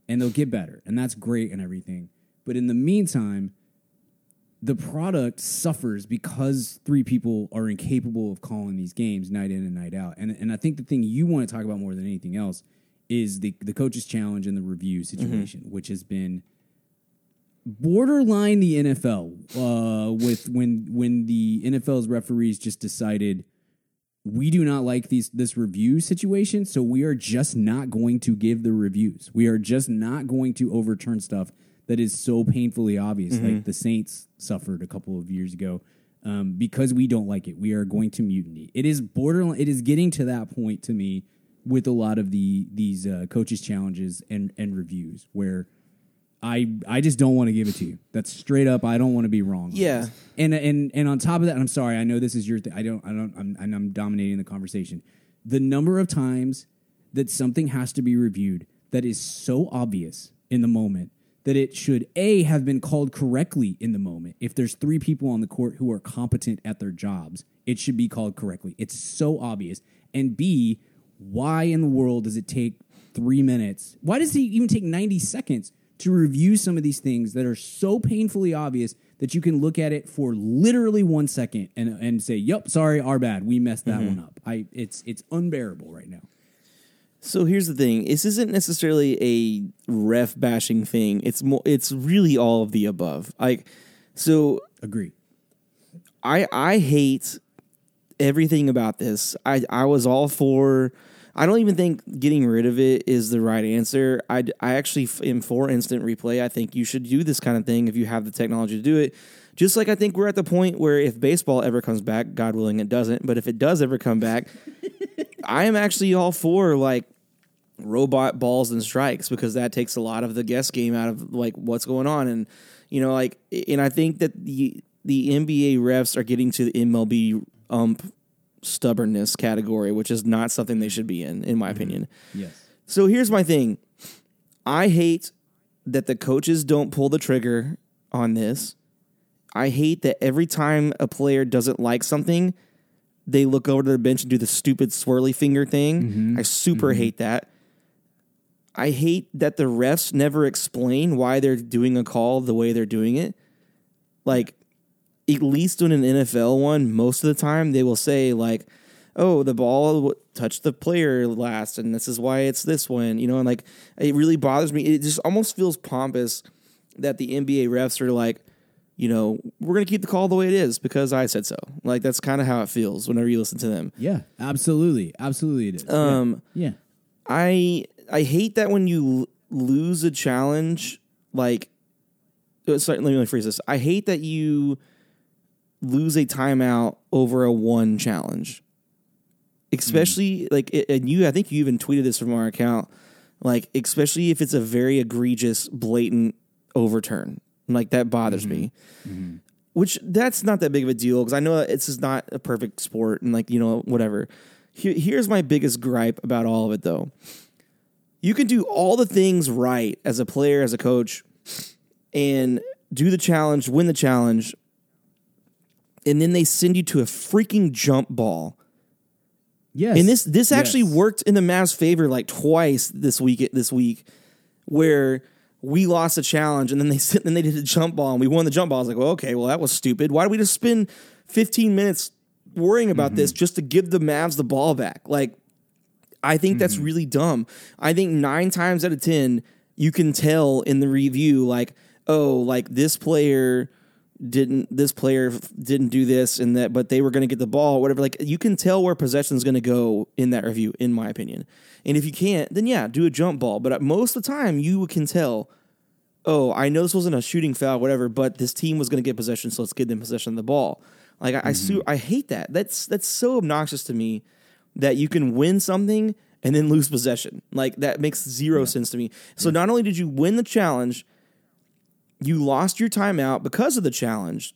and they'll get better and that's great and everything. But in the meantime the product suffers because three people are incapable of calling these games night in and night out. And and I think the thing you want to talk about more than anything else is the the coaches challenge and the review situation, mm-hmm. which has been borderline the NFL uh, with when when the NFL's referees just decided we do not like these this review situation, so we are just not going to give the reviews. We are just not going to overturn stuff that is so painfully obvious, like the Saints suffered a couple of years ago. Um, because we don't like it, we are going to mutiny. It is borderline. It is getting to that point to me with a lot of the these uh, coaches challenges and and reviews where I I just don't want to give it to you. That's straight up. I don't want to be wrong. Yeah. And and and on top of that, and I'm sorry. I know this is your thing. I don't. I don't. I'm, and I'm dominating the conversation. The number of times that something has to be reviewed that is so obvious in the moment that it should a have been called correctly in the moment. If there's three people on the court who are competent at their jobs, it should be called correctly. It's so obvious. And b why in the world does it take three minutes? Why does it even take 90 seconds to review some of these things that are so painfully obvious that you can look at it for literally one second and, and say, Yep, sorry, our bad. We messed that mm-hmm. one up. I it's it's unbearable right now. So here's the thing: this isn't necessarily a ref bashing thing. It's more. It's really all of the above. Like, so Agree. I I hate everything about this. I I was all for. I don't even think getting rid of it is the right answer. I I actually am for instant replay. I think you should do this kind of thing if you have the technology to do it. Just like I think we're at the point where if baseball ever comes back, God willing it doesn't, but if it does ever come back, I am actually all for like robot balls and strikes because that takes a lot of the guess game out of like what's going on and you know like and I think that the the NBA refs are getting to the MLB ump stubbornness category which is not something they should be in in my mm-hmm. opinion. Yes. So here's my thing. I hate that the coaches don't pull the trigger on this. I hate that every time a player doesn't like something, they look over to their bench and do the stupid swirly finger thing. Mm-hmm. I super mm-hmm. hate that. I hate that the refs never explain why they're doing a call the way they're doing it. Like, at least in an NFL one, most of the time they will say, like, oh, the ball w- touched the player last, and this is why it's this one, you know, and like, it really bothers me. It just almost feels pompous that the NBA refs are like, you know, we're going to keep the call the way it is because I said so. Like, that's kind of how it feels whenever you listen to them. Yeah, absolutely. Absolutely it is. Um, yeah. I I hate that when you l- lose a challenge, like uh, sorry, let me rephrase this. I hate that you lose a timeout over a one challenge, especially like and you. I think you even tweeted this from our account. Like especially if it's a very egregious, blatant overturn, like that bothers mm-hmm. me. Mm-hmm. Which that's not that big of a deal because I know it's just not a perfect sport and like you know whatever. Here, here's my biggest gripe about all of it though. You can do all the things right as a player, as a coach, and do the challenge, win the challenge, and then they send you to a freaking jump ball. Yes. And this this actually Yes. worked in the Mavs' favor like twice this week this week, where we lost a challenge and then they sit then they did a jump ball and we won the jump ball. I was like, well, okay, well that was stupid. Why did we just spend 15 minutes worrying about this mm-hmm. just to give the Mavs the ball back? Like, I think that's mm-hmm. really dumb. I think nine times out of ten, you can tell in the review, like, oh, like this player didn't this player didn't do this and that but they were going to get the ball whatever like you can tell where possession is going to go in that review in my opinion and if you can't then yeah do a jump ball but at most of the time you can tell oh, I know this wasn't a shooting foul, whatever, but this team was going to get possession, so let's give them possession of the ball. Like I, I, mm-hmm. su- I hate that. That's that's so obnoxious to me that you can win something and then lose possession. Like that makes zero sense to me. So not only did you win the challenge, you lost your timeout because of the challenge,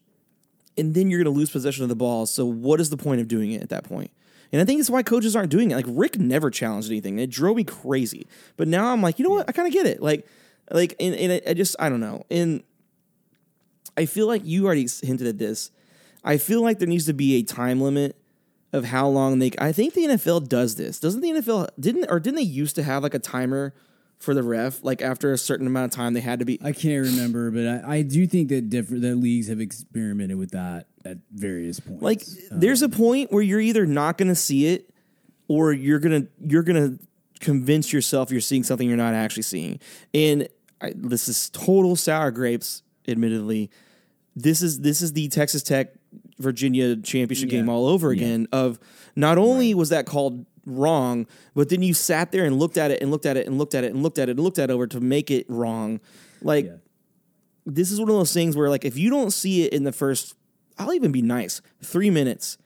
and then you're going to lose possession of the ball. So what is the point of doing it at that point? And I think it's why coaches aren't doing it. Like Rick never challenged anything. It drove me crazy. But now I'm like, you know what? I kind of get it. Like, like, and, and I- I just I don't know. And I feel like you already hinted at this. I feel like there needs to be a time limit of how long they. I think the NFL does this. Doesn't the NFL didn't or didn't they used to have like a timer for the ref? Like after a certain amount of time, they had to be. I can't remember, but I, I do think that different that leagues have experimented with that at various points. Like there's a point where you're either not going to see it or you're going to you're to convince yourself you're seeing something you're not actually seeing. And I, this is total sour grapes admittedly. This is this is the Texas Tech Virginia championship Yeah. game all over again of not only was that called wrong, but then you sat there and looked at it and looked at it and looked at it and looked at it and looked at it over to make it wrong. Like Yeah. this is one of those things where like if you don't see it in the first I'll even be nice. Three minutes.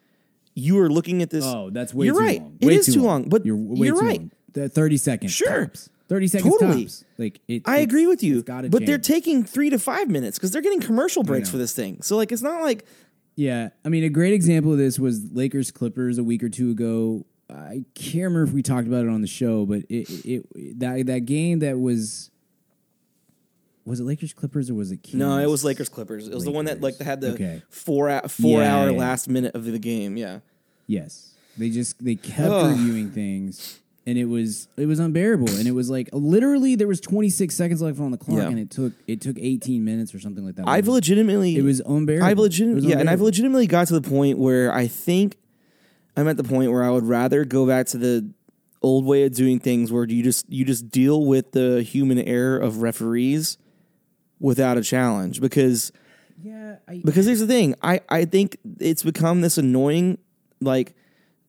You are looking at this. oh, that's way You're too right. long. It Way is too long, but you're, you're right. long. The Thirty seconds, Sure. tops. Thirty seconds Totally. tops. Like it, I agree with you. But they're taking three to five minutes because they're getting commercial breaks for this thing. So like it's not like Yeah, I mean, a great example of this was Lakers Clippers a week or two ago. I can't remember if we talked about it on the show, but it, it that that game that was was it Lakers Clippers or was it Kings? no, it was Lakers Clippers. It was the one that like had the Okay. four hou- four Yeah, hour yeah. last minute of the game. Yeah. Yes, they just they kept Ugh. reviewing things, and it was it was unbearable. And it was like literally there was 26 seconds left on the clock, Yeah. and it took it took 18 minutes or something like that. I've legitimately it was unbearable. I've It legit yeah, and I've legitimately got to the point where I think I'm at the point where I would rather go back to the old way of doing things where you just you just deal with the human error of referees without a challenge. Because yeah. I, because here's the thing. I I think it's become this annoying like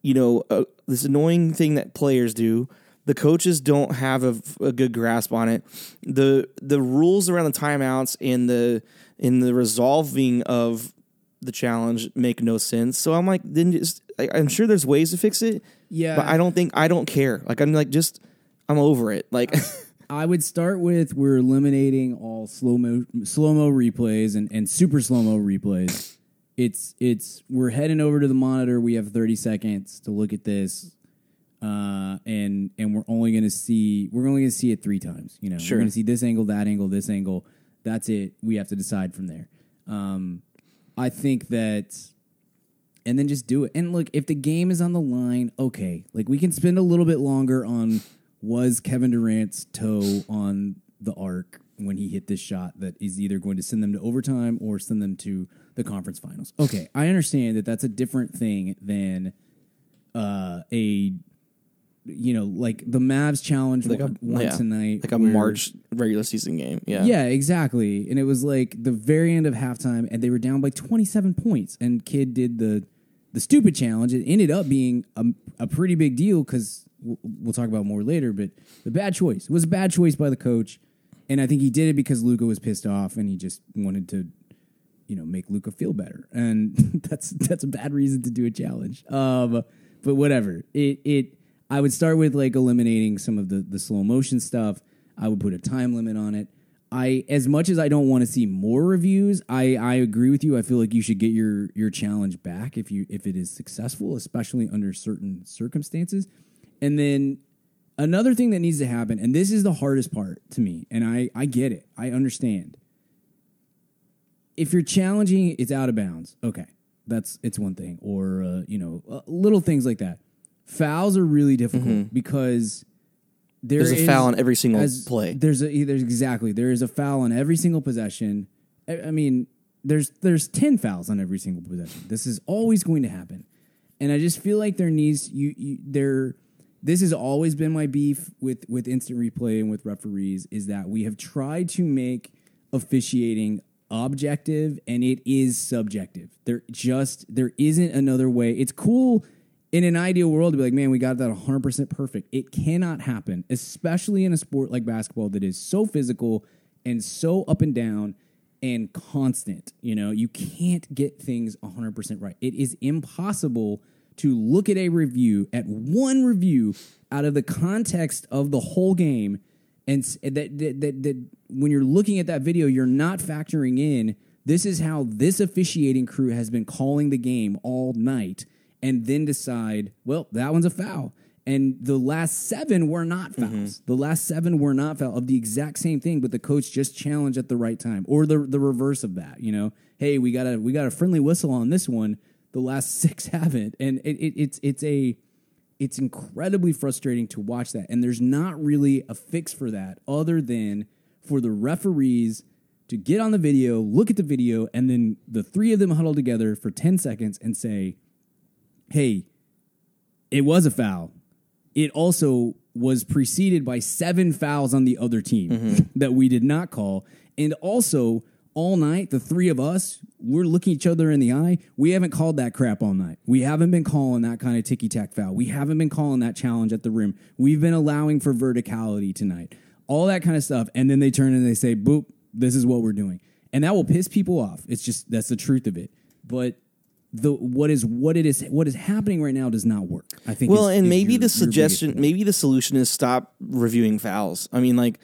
you know uh, this annoying thing that players do. The coaches don't have a, a good grasp on it. The the rules around the timeouts and the in the resolving of the challenge make no sense. So i'm like then just I, i'm sure there's ways to fix it yeah, but i don't think i don't care like i'm like just i'm over it like I would start with we're eliminating all slow mo slow mo replays and, and super slow mo replays. It's it's we're heading over to the monitor. We have thirty seconds to look at this, uh, and and we're only going to see we're only going to see it three times. You know, Sure. we're going to see this angle, that angle, this angle. That's it. We have to decide from there. Um, I think that and then just do it. And look, if the game is on the line, okay, like we can spend a little bit longer on was Kevin Durant's toe on the arc when he hit this shot that is either going to send them to overtime or send them to the conference finals. Okay, I understand that that's a different thing than uh, a you know like the Mavs challenge Like a- one, yeah, a night, like a where- march regular season game yeah yeah, exactly. And it was like the very end of halftime, and they were down by 27 points. And Kidd did the the stupid challenge. It ended up being a, a pretty big deal because we'll, we'll talk about more later. But the bad choice it was a bad choice by the coach, and I think he did it because Luka was pissed off and he just wanted to, you know, make Luka feel better. And that's that's a bad reason to do a challenge. Um, but whatever. It it I would start with like eliminating some of the the slow motion stuff. I would put a time limit on it. I as much as I don't want to see more reviews, I I agree with you. I feel like you should get your your challenge back if you if it is successful, especially under certain circumstances. And then another thing that needs to happen, and this is the hardest part to me, and I I get it. I understand. If you're challenging, it's out of bounds. Okay, that's it's one thing, or uh, you know, uh, little things like that. Fouls are really difficult because Mm-hmm. There's a is- foul on every single as- play There's a there's exactly there is a foul on every single possession. I, I mean, there's there's ten fouls on every single possession. This is always going to happen, and I just feel like there needs you, you there. This has always been my beef with with instant replay and with referees is that we have tried to make officiating objective and it is subjective. There just there isn't another way. It's cool in an ideal world to be like, man, we got that 100% perfect. It cannot happen, especially in a sport like basketball that is so physical and so up and down and constant. You know, you can't get things 100% right. It is impossible to look at a review, at one review, out of the context of the whole game, and that, that, that, that when you're looking at that video, you're not factoring in this is how this officiating crew has been calling the game all night, and then decide, well, that one's a foul. And the last seven were not mm-hmm. fouls. The last seven were not foul of the exact same thing, but the coach just challenged at the right time, or the the reverse of that. You know, hey, we got a we got a friendly whistle on this one. The last six haven't, and it, it, it's it's a it's incredibly frustrating to watch that. And there's not really a fix for that other than for the referees to get on the video, look at the video, and then the three of them huddle together for 10 seconds and say, hey, it was a foul. It also was preceded by seven fouls on the other team mm-hmm. that we did not call. And also, all night, the three of us, we're looking each other in the eye. We haven't called that crap all night. We haven't been calling that kind of ticky tack foul. We haven't been calling that challenge at the rim. We've been allowing for verticality tonight. All that kind of stuff. And then they turn and they say, boop, this is what we're doing. And that will piss people off. It's just, that's the truth of it. But the what is what it is what is happening right now does not work. I think. Well, is- and is maybe your- the suggestion, maybe the solution is stop reviewing fouls. I mean, like,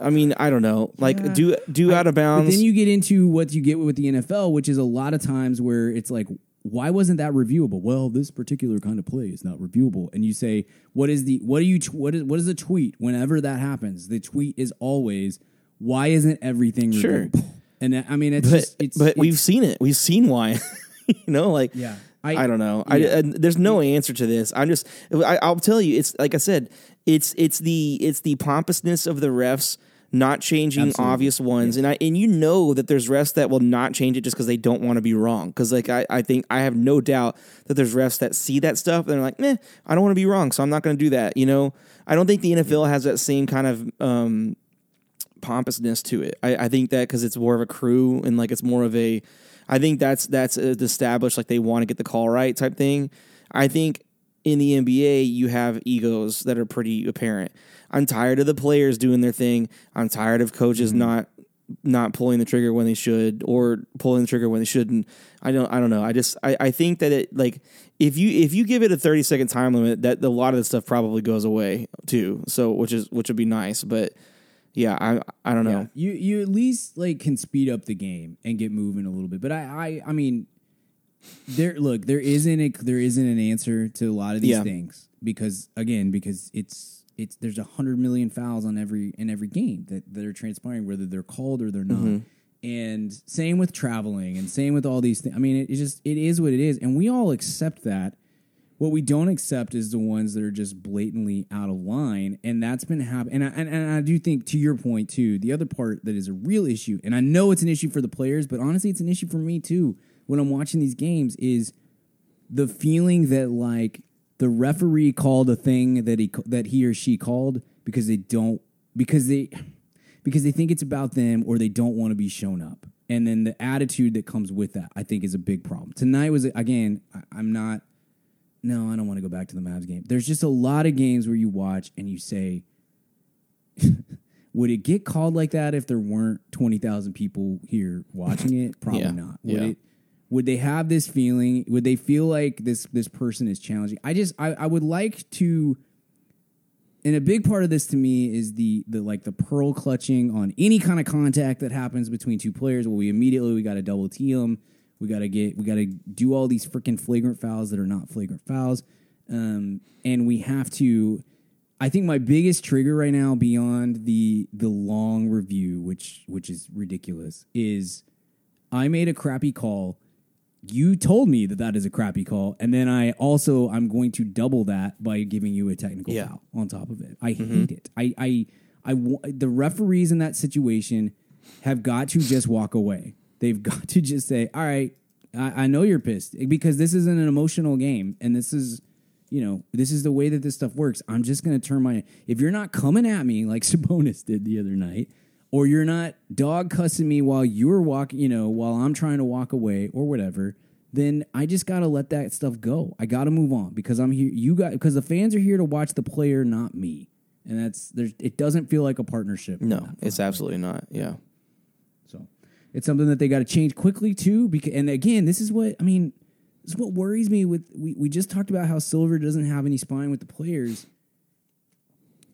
I mean, I don't know, like do do out of But bounds. then you get into what you get with the NFL, which is a lot of times where it's like, why wasn't that reviewable? Well, this particular kind of play is not reviewable. And you say, what is the what do you what is what is the tweet? Whenever that happens, the tweet is always, why isn't everything Sure. reviewable? And I mean, it's but just it's but it's- we've seen it. We've seen why. you know, like Yeah. I, I- don't know. Yeah. I there's no answer to this. I'm just I, I'll tell you. It's like I said. It's it's the it's the pompousness of the refs not changing Absolutely. obvious ones, and I and you know that there's refs that will not change it just because they don't want to be wrong. Because like I, I think I have no doubt that there's refs that see that stuff and they're like, eh, I don't want to be wrong, so I'm not going to do that. You know, I don't think the NFL has that same kind of um, pompousness to it. I, I think that because it's more of a crew and like it's more of a, I think that's that's uh, established like they want to get the call right type thing. I think in the NBA you have egos that are pretty apparent. I'm tired of the players doing their thing. I'm tired of coaches not not pulling the trigger when they should or pulling the trigger when they shouldn't. I don't I don't know. I just I, I think that it like if you if you give it a 30 second time limit that a lot of the stuff probably goes away too. So which is which would be nice, but yeah, I I don't know. You you at least like can speed up the game and get moving a little bit. But I I, I mean there look, there isn't a there isn't an answer to a lot of these Yeah. things because again, because it's it's there's a hundred million fouls on every in every game that, that are transpiring, whether they're called or they're not. Mm-hmm. And same with traveling and same with all these things. I mean, it, it just it is what it is, and we all accept that. What we don't accept is the ones that are just blatantly out of line, and that's been happening. And and I do think, to your point too, the other part that is a real issue, and I know it's an issue for the players, but honestly, it's an issue for me too. When I'm watching these games, is the feeling that like the referee called a thing that he that he or she called because they don't because they because they think it's about them or they don't want to be shown up. And then the attitude that comes with that, I think, is a big problem. Tonight was again, I, I'm not. No, I don't want to go back to the Mavs game. There's just a lot of games where you watch and you say, would it get called like that if there weren't twenty thousand people here watching it? Probably Yeah. not. Would Yeah. it? Would they have this feeling? Would they feel like this this person is challenging? I just I, I would like to and a big part of this to me is the the like the pearl clutching on any kind of contact that happens between two players. Well, we immediately we got to double team them. We got to get we got to do all these freaking flagrant fouls that are not flagrant fouls, um, and we have to. I think my biggest trigger right now, beyond the the long review, which which is ridiculous, is I made a crappy call. You told me that that is a crappy call, and then I also I'm going to double that by giving you a technical Yeah. foul on top of it. I hate it. I I I the referees in that situation have got to just walk away. They've got to just say, "All right, I, I know you're pissed because this isn't an emotional game, and this is." You know, this is the way that this stuff works. I'm just going to turn my. If you're not coming at me like Sabonis did the other night, or you're not dog cussing me while you're walking, you know, while I'm trying to walk away or whatever, then I just got to let that stuff go. I got to move on because I'm here. You got because the fans are here to watch the player, not me. and that's there's. It doesn't feel like a partnership. No, it's absolutely not. Yeah. It's something that they got to change quickly too. Because and again, this is what I mean. This is what worries me. With we we just talked about how Silver doesn't have any spine with the players.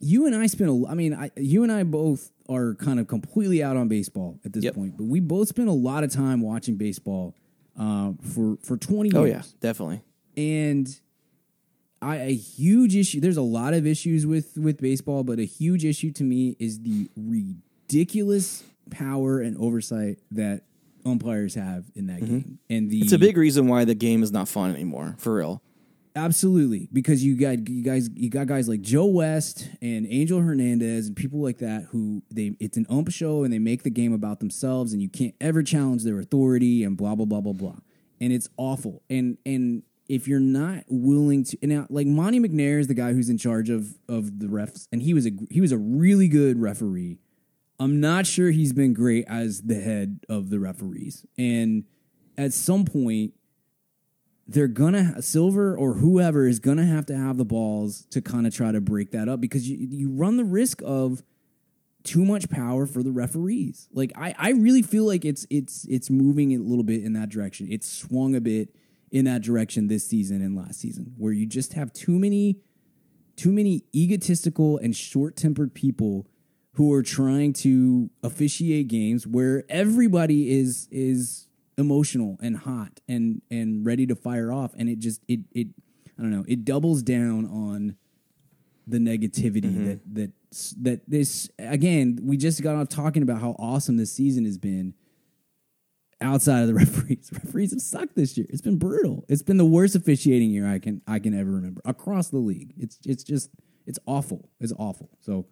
You and I spent a. I mean, I, you and I both are kind of completely out on baseball at this Yep. point, but we both spent a lot of time watching baseball uh, for for twenty years Oh yeah, definitely. and I, a huge issue. There's a lot of issues with with baseball, but a huge issue to me is the ridiculous power and oversight that umpires have in that game. And the Mm-hmm. It's a big reason why the game is not fun anymore, for real. absolutely because you got you guys you got guys like Joe West and Angel Hernandez and people like that who they it's an ump show and they make the game about themselves and you can't ever challenge their authority and blah blah blah blah blah and it's awful and and if you're not willing to and now like Monty McNair is the guy who's in charge of of the refs and he was a he was a really good referee. I'm not sure he's been great as the head of the referees and at some point they're gonna silver or whoever is gonna have to have the balls to kind of try to break that up because you you run the risk of too much power for the referees. Like I, I really feel like it's it's it's moving a little bit in that direction. It's swung a bit in that direction this season and last season, where you just have too many too many egotistical and short-tempered people who are trying to officiate games where everybody is is emotional and hot and and ready to fire off. And it just it it I don't know it doubles down on the negativity mm-hmm. that that that this again we just got off talking about how awesome this season has been outside of the referees. Referees have sucked this year. It's been brutal. It's been the worst officiating year I can I can ever remember across the league. It's it's just it's awful. It's awful. So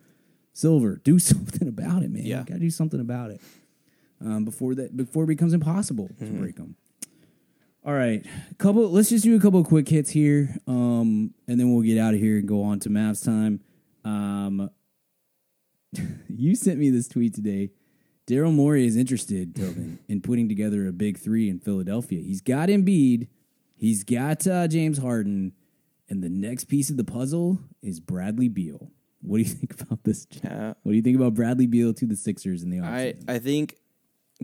silver do something about it man Yeah. you gotta do something about it um, before that before it becomes impossible to break them all right, couple. Let's just do a couple of quick hits here, um, and then we'll get out of here and go on to Mavs time. Um, you sent me this tweet today. Daryl Morey is interested, Tobin, in putting together a big three in Philadelphia. He's got Embiid, he's got uh, James Harden, and the next piece of the puzzle is Bradley Beal. What do you think about this? Yeah. Uh, what do you think about Bradley Beal to the Sixers in the I. I think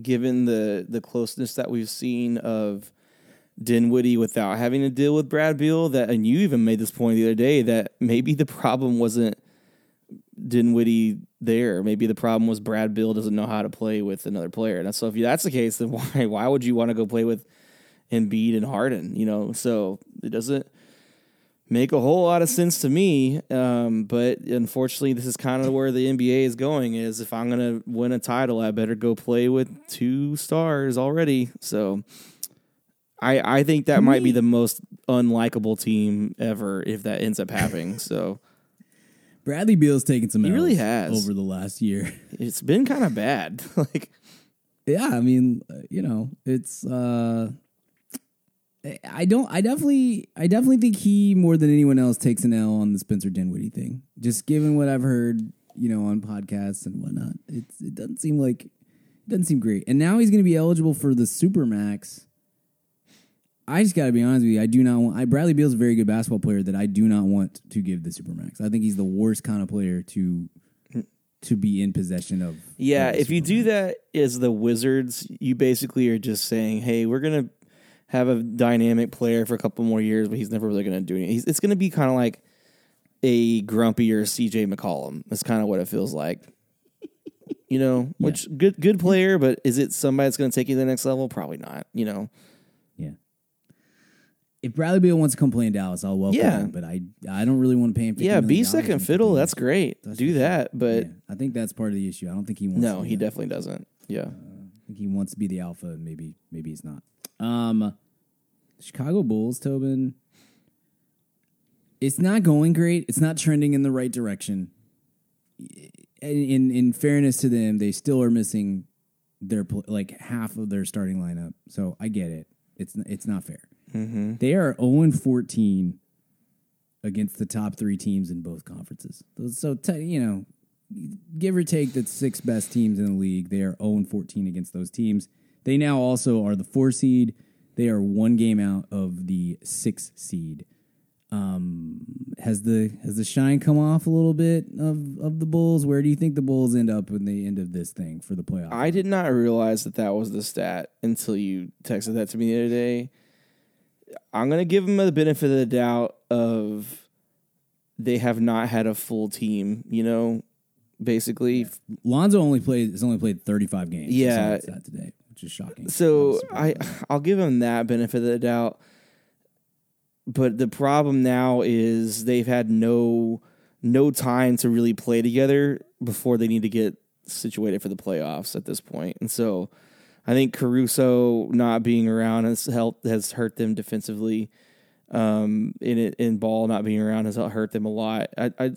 given the the closeness that we've seen of Dinwiddie without having to deal with Brad Beal, that and you even made this point the other day that maybe the problem wasn't Dinwiddie there. Maybe the problem was Brad Beal doesn't know how to play with another player. And so if that's the case, then why why would you want to go play with Embiid and Harden? You know, so it doesn't make a whole lot of sense to me. Um, but unfortunately, this is kind of where the NBA is going. Is if I'm gonna win a title, I better go play with two stars already. So. I, I think that might be the most unlikable team ever if that ends up happening. So Bradley Beal's taken some He really has. over the last year. it's been kind of bad. like yeah, I mean, uh, you know, it's uh I- don't I definitely I definitely think he more than anyone else takes an L on the Spencer Dinwiddie thing. Just given what I've heard, you know, on podcasts and whatnot. It's it doesn't seem like it doesn't seem great. And now he's gonna be eligible for the Supermax. I just gotta be honest with you. I do not want I Bradley Beal's a very good basketball player that I do not want to give the Supermax. I think he's the worst kind of player to to be in possession of. Yeah, if you do that as the Wizards, you basically are just saying, "Hey, we're gonna have a dynamic player for a couple more years, but he's never really gonna do anything." He's, it's gonna be kind of like a grumpier CJ McCollum. That's kind of what it feels like. You know, which good good player, but is it somebody that's gonna take you to the next level? Probably not. You know, Yeah. If Bradley Beal wants to come play in Dallas, I'll welcome Yeah. him. But I, I don't really want to pay him. $50 yeah, be second fiddle. That's great. That's do that, but Yeah, I think that's part of the issue. I don't think he wants. no, to he definitely doesn't. Yeah. I think he wants to be the alpha, and maybe, maybe he's not. Um, Chicago Bulls, Tobin. It's not going great. It's not trending in the right direction. In in fairness to them, they still are missing their like half of their starting lineup. So I get it. It's it's not fair. They are 0 and 14 against the top three teams in both conferences. So, you know, give or take the six best teams in the league, they are 0 and 14 against those teams. They now also are the four seed. They are one game out of the six seed. Um, has the has the shine come off a little bit of of the Bulls? Where do you think the Bulls end up in the end of this thing for the playoffs? I did not realize that that was the stat until you texted that to me the other day. I'm gonna give them the benefit of the doubt of they have not had a full team. You know, basically. Lonzo only played has only played 35 games. Yeah. That today, which is shocking. So I I'll give them that benefit of the doubt. But the problem now is they've had no no time to really play together before they need to get situated for the playoffs at this point. And so I think Caruso not being around has helped has hurt them defensively. Um, in it in ball not being around has hurt them a lot. I, I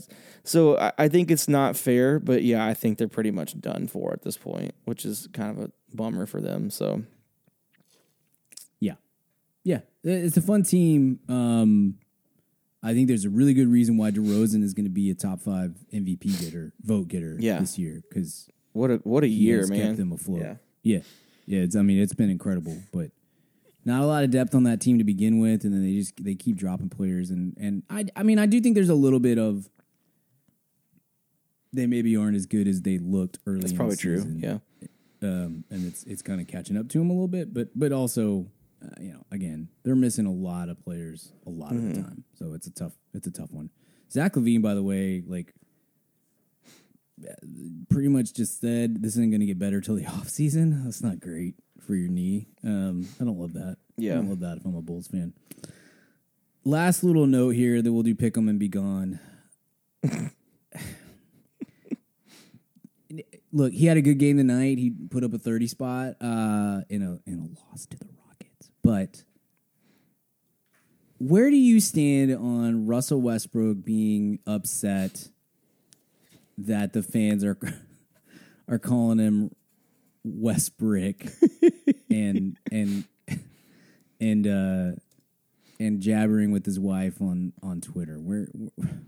so I, I think it's not fair, but yeah, I think they're pretty much done for at this point, which is kind of a bummer for them. So Yeah, yeah, it's a fun team. Um, I think there's a really good reason why DeRozan is going to be a top five MVP getter, vote getter Yeah. this year because what a what a year, man. kept them afloat. Yeah. yeah, yeah. It's, I mean, it's been incredible, but not a lot of depth on that team to begin with, and then they just they keep dropping players, and and I I mean I do think there's a little bit of they maybe aren't as good as they looked early. That's probably true. Yeah. um, and it's it's kind of catching up to them a little bit. But but also, uh, you know, again, they're missing a lot of players a lot of the time, so it's a tough it's a tough one. Zach LaVine, by the way, like pretty much just said this isn't going to get better till the off season. That's not great for your knee. Um, I don't love that. Yeah. I don't love that if I'm a Bulls fan. Last little note here that we'll do pick pick 'em and be gone. Look, he had a good game tonight. He put up a 30 spot uh, in a in a loss to the Rockets. But where do you stand on Russell Westbrook being upset that the fans are are calling him Westbrick and and and uh and jabbering with his wife on on Twitter. Where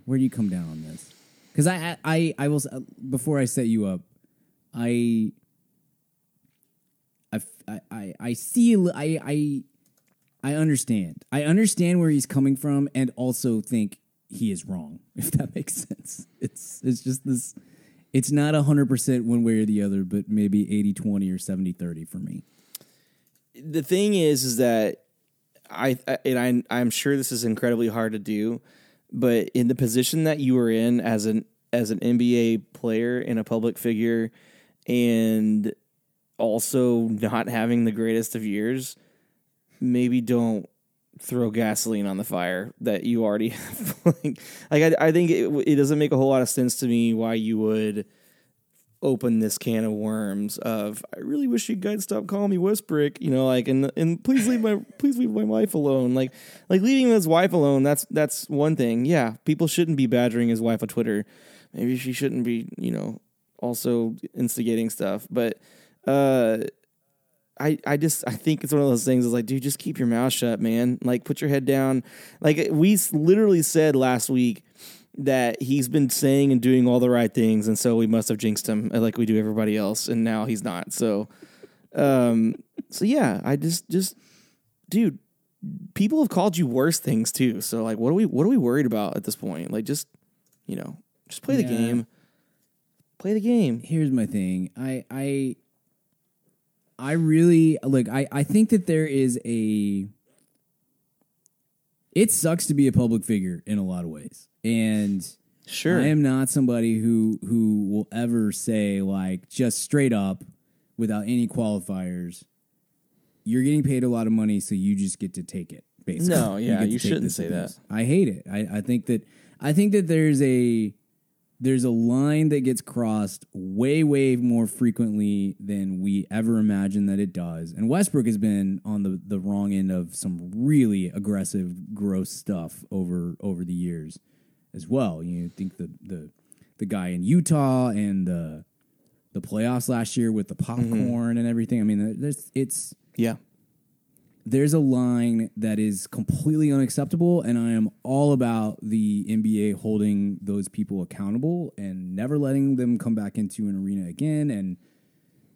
where do you come down on this? Because I I I will before I set you up, I I I I, I see I I I understand. I understand where he's coming from, and also think he is wrong. If that makes sense, it's it's just this. It's not hundred percent one way or the other, but maybe 80-20 or 70-30 for me. the thing is is that I, and I I'm sure this is incredibly hard to do, but in the position that you are in as an as an NBA player and a public figure and also not having the greatest of years, maybe don't throw gasoline on the fire that you already have. like, like I, I think it, it doesn't make a whole lot of sense to me why you would open this can of worms of I really wish you guys stop calling me Westbrick, you know, like and and please leave my please leave my wife alone. Like like leaving his wife alone, that's that's one thing. Yeah, people shouldn't be badgering his wife on Twitter. Maybe she shouldn't be, you know, also instigating stuff. But uh I, I just I think it's one of those things. Is like, dude, just keep your mouth shut, man. Like, put your head down. Like we literally said last week that he's been saying and doing all the right things, and so we must have jinxed him, uh, like we do everybody else, and now he's not. So, um, so yeah, I just just, dude, people have called you worse things too. So like, what are we what are we worried about at this point? Like, just you know, just play the game. Play the game. here's my thing. I I I really look. I I think that there is a. It sucks to be a public figure in a lot of ways, and Sure. I am not somebody who who will ever say like just straight up, without any qualifiers. You're getting paid a lot of money, so you just get to take it. Basically, No, yeah, to you shouldn't say abuse. I hate it. I, I think that I think that there's a there's a line that gets crossed way way more frequently than we ever imagined that it does. And Westbrook has been on the the wrong end of some really aggressive gross stuff over over the years as well. You know, think the the the guy in Utah and the the playoffs last year with the mm-hmm. popcorn and everything. I mean, there's it's yeah. There's a line that is completely unacceptable, and I am all about the NBA holding those people accountable and never letting them come back into an arena again, and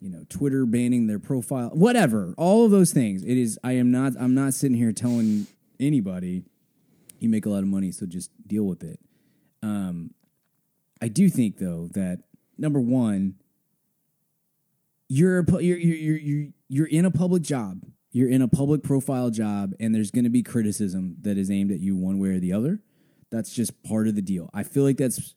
you know, Twitter banning their profile, whatever, all of those things. It is. I am not. I'm not sitting here telling anybody You make a lot of money, so just deal with it. Um, I do think though that number one, you're you're you're you're you're in a public job. You're in a public profile job, and there's going to be criticism that is aimed at you one way or the other. That's just part of the deal. I feel like that's.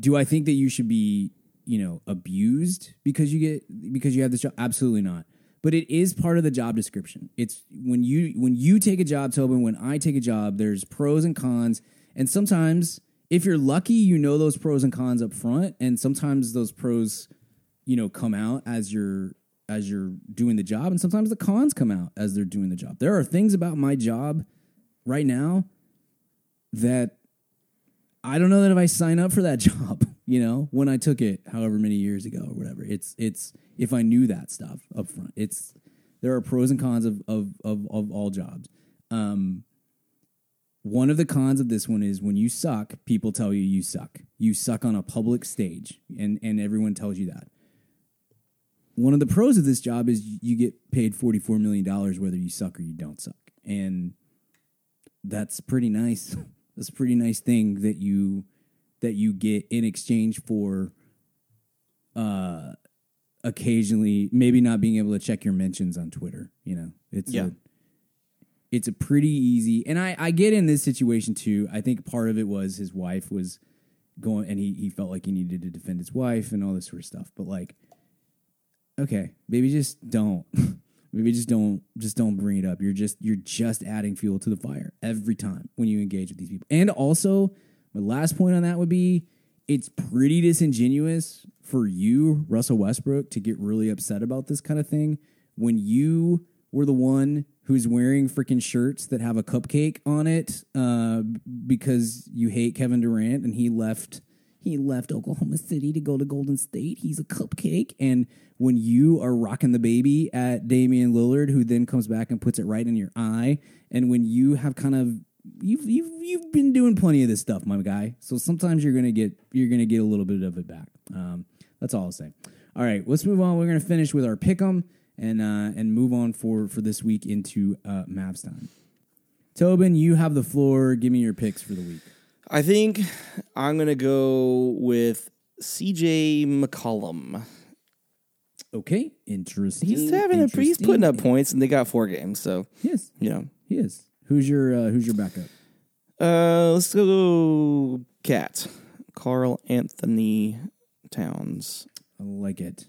Do I think that you should be, you know, abused because you get because you have this job? Absolutely not. But it is part of the job description. It's when you when you take a job, Tobin. When I take a job, there's pros and cons, and sometimes if you're lucky, you know those pros and cons up front, and sometimes those pros, you know, come out as you're as you're doing the job, and sometimes the cons come out as they're doing the job. There are things about my job right now that I don't know that if I sign up for that job, you know, when I took it however many years ago or whatever. It's it's if I knew that stuff up front. It's there are pros and cons of of of, of all jobs. Um one of the cons of this one is when you suck, people tell you you suck. You suck on a public stage and and everyone tells you that. One of the pros of this job is you get paid 44 million dollars whether you suck or you don't suck. And that's pretty nice. That's a pretty nice thing that you that you get in exchange for uh occasionally maybe not being able to check your mentions on Twitter, you know. It's Yeah. a it's a pretty easy and I I get in this situation too. I think part of it was his wife was going and he he felt like he needed to defend his wife and all this sort of stuff. But like okay, maybe just don't. maybe just don't just don't bring it up. You're just you're just adding fuel to the fire every time when you engage with these people. And also, my last point on that would be it's pretty disingenuous for you, Russell Westbrook, to get really upset about this kind of thing when you were the one who's wearing freaking shirts that have a cupcake on it uh, because you hate Kevin Durant and he left he left Oklahoma City to go to Golden State. He's a cupcake. And when you are rocking the baby at Damian Lillard, who then comes back and puts it right in your eye, and when you have kind of you've you've you've been doing plenty of this stuff, my guy. So sometimes you're gonna get you're gonna get a little bit of it back. Um, that's all I'll say. All right, let's move on. We're gonna finish with our pick'em and uh, and move on for for this week into uh, Mavs time. Tobin, you have the floor. Give me your picks for the week. I think I'm gonna go with CJ McCollum. Okay, interesting. He's having a he's putting up points, and they got four games, so Yes, you know. he is. Who's your uh, Who's your backup? Uh, let's go KAT Carl Anthony Towns. I like it.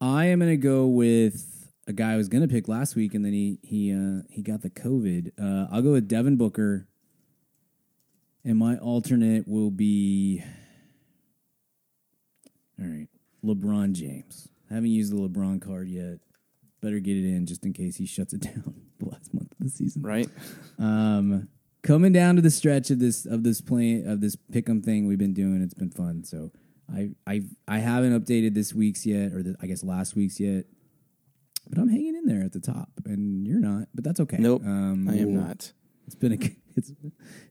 I am going to go with a guy I was going to pick last week, and then he he uh, he got the COVID. Uh, I'll go with Devin Booker, and my alternate will be all right, LeBron James. I haven't used the LeBron card yet. Better get it in just in case he shuts it down the last month of the season. Right? Um, coming down to the stretch of this of this play of this pick'em thing we've been doing, it's been fun. So I I I haven't updated this week's yet, or the, I guess last week's yet. But I'm hanging in there at the top, and you're not. But that's okay. Nope, um, I am not. It's been a it's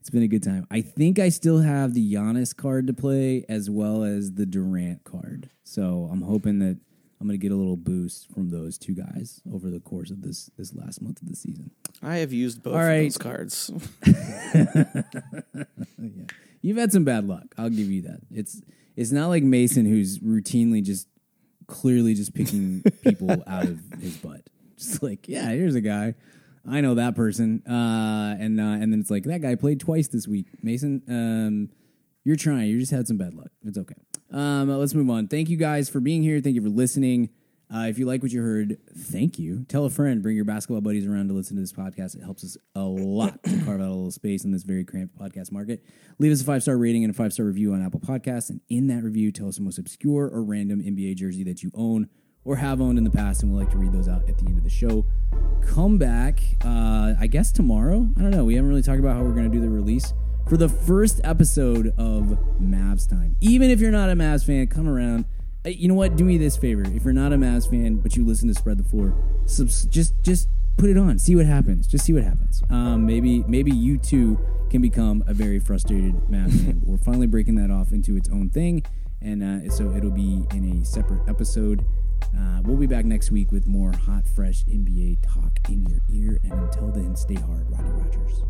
it's been a good time. I think I still have the Giannis card to play as well as the Durant card. So I'm hoping that I'm going to get a little boost from those two guys over the course of this this last month of the season. I have used both All of right. those cards. You've had some bad luck. I'll give you that. It's it's not like Mason who's routinely just clearly just picking people out of his butt. Just like, yeah, here's a guy. I know that person. Uh, and uh, and then it's like that guy played twice this week. Mason, um, you're trying. You just had some bad luck. It's okay. Um, let's move on. Thank you guys for being here. Thank you for listening. Uh, if you like what you heard, thank you. Tell a friend. Bring your basketball buddies around to listen to this podcast. It helps us a lot to carve out a little space in this very cramped podcast market. Leave us a five star rating and a five star review on Apple Podcasts. And in that review, tell us the most obscure or random NBA jersey that you own or have owned in the past. And we'd like to read those out at the end of the show. Come back, uh, I guess tomorrow. I don't know. We haven't really talked about how we're going to do the release for the first episode of Mavs Time. Even if you're not a Mavs fan, come around. You know what? Do me this favor. If you're not a Mavs fan, but you listen to Spread the Floor, subs- just just put it on. See what happens. Just see what happens. Um, maybe maybe you too can become a very frustrated Mavs fan. We're finally breaking that off into its own thing, and uh, so it'll be in a separate episode. Uh, we'll be back next week with more hot, fresh NBA talk in your ear. And until then, stay hard, Rodney Rogers.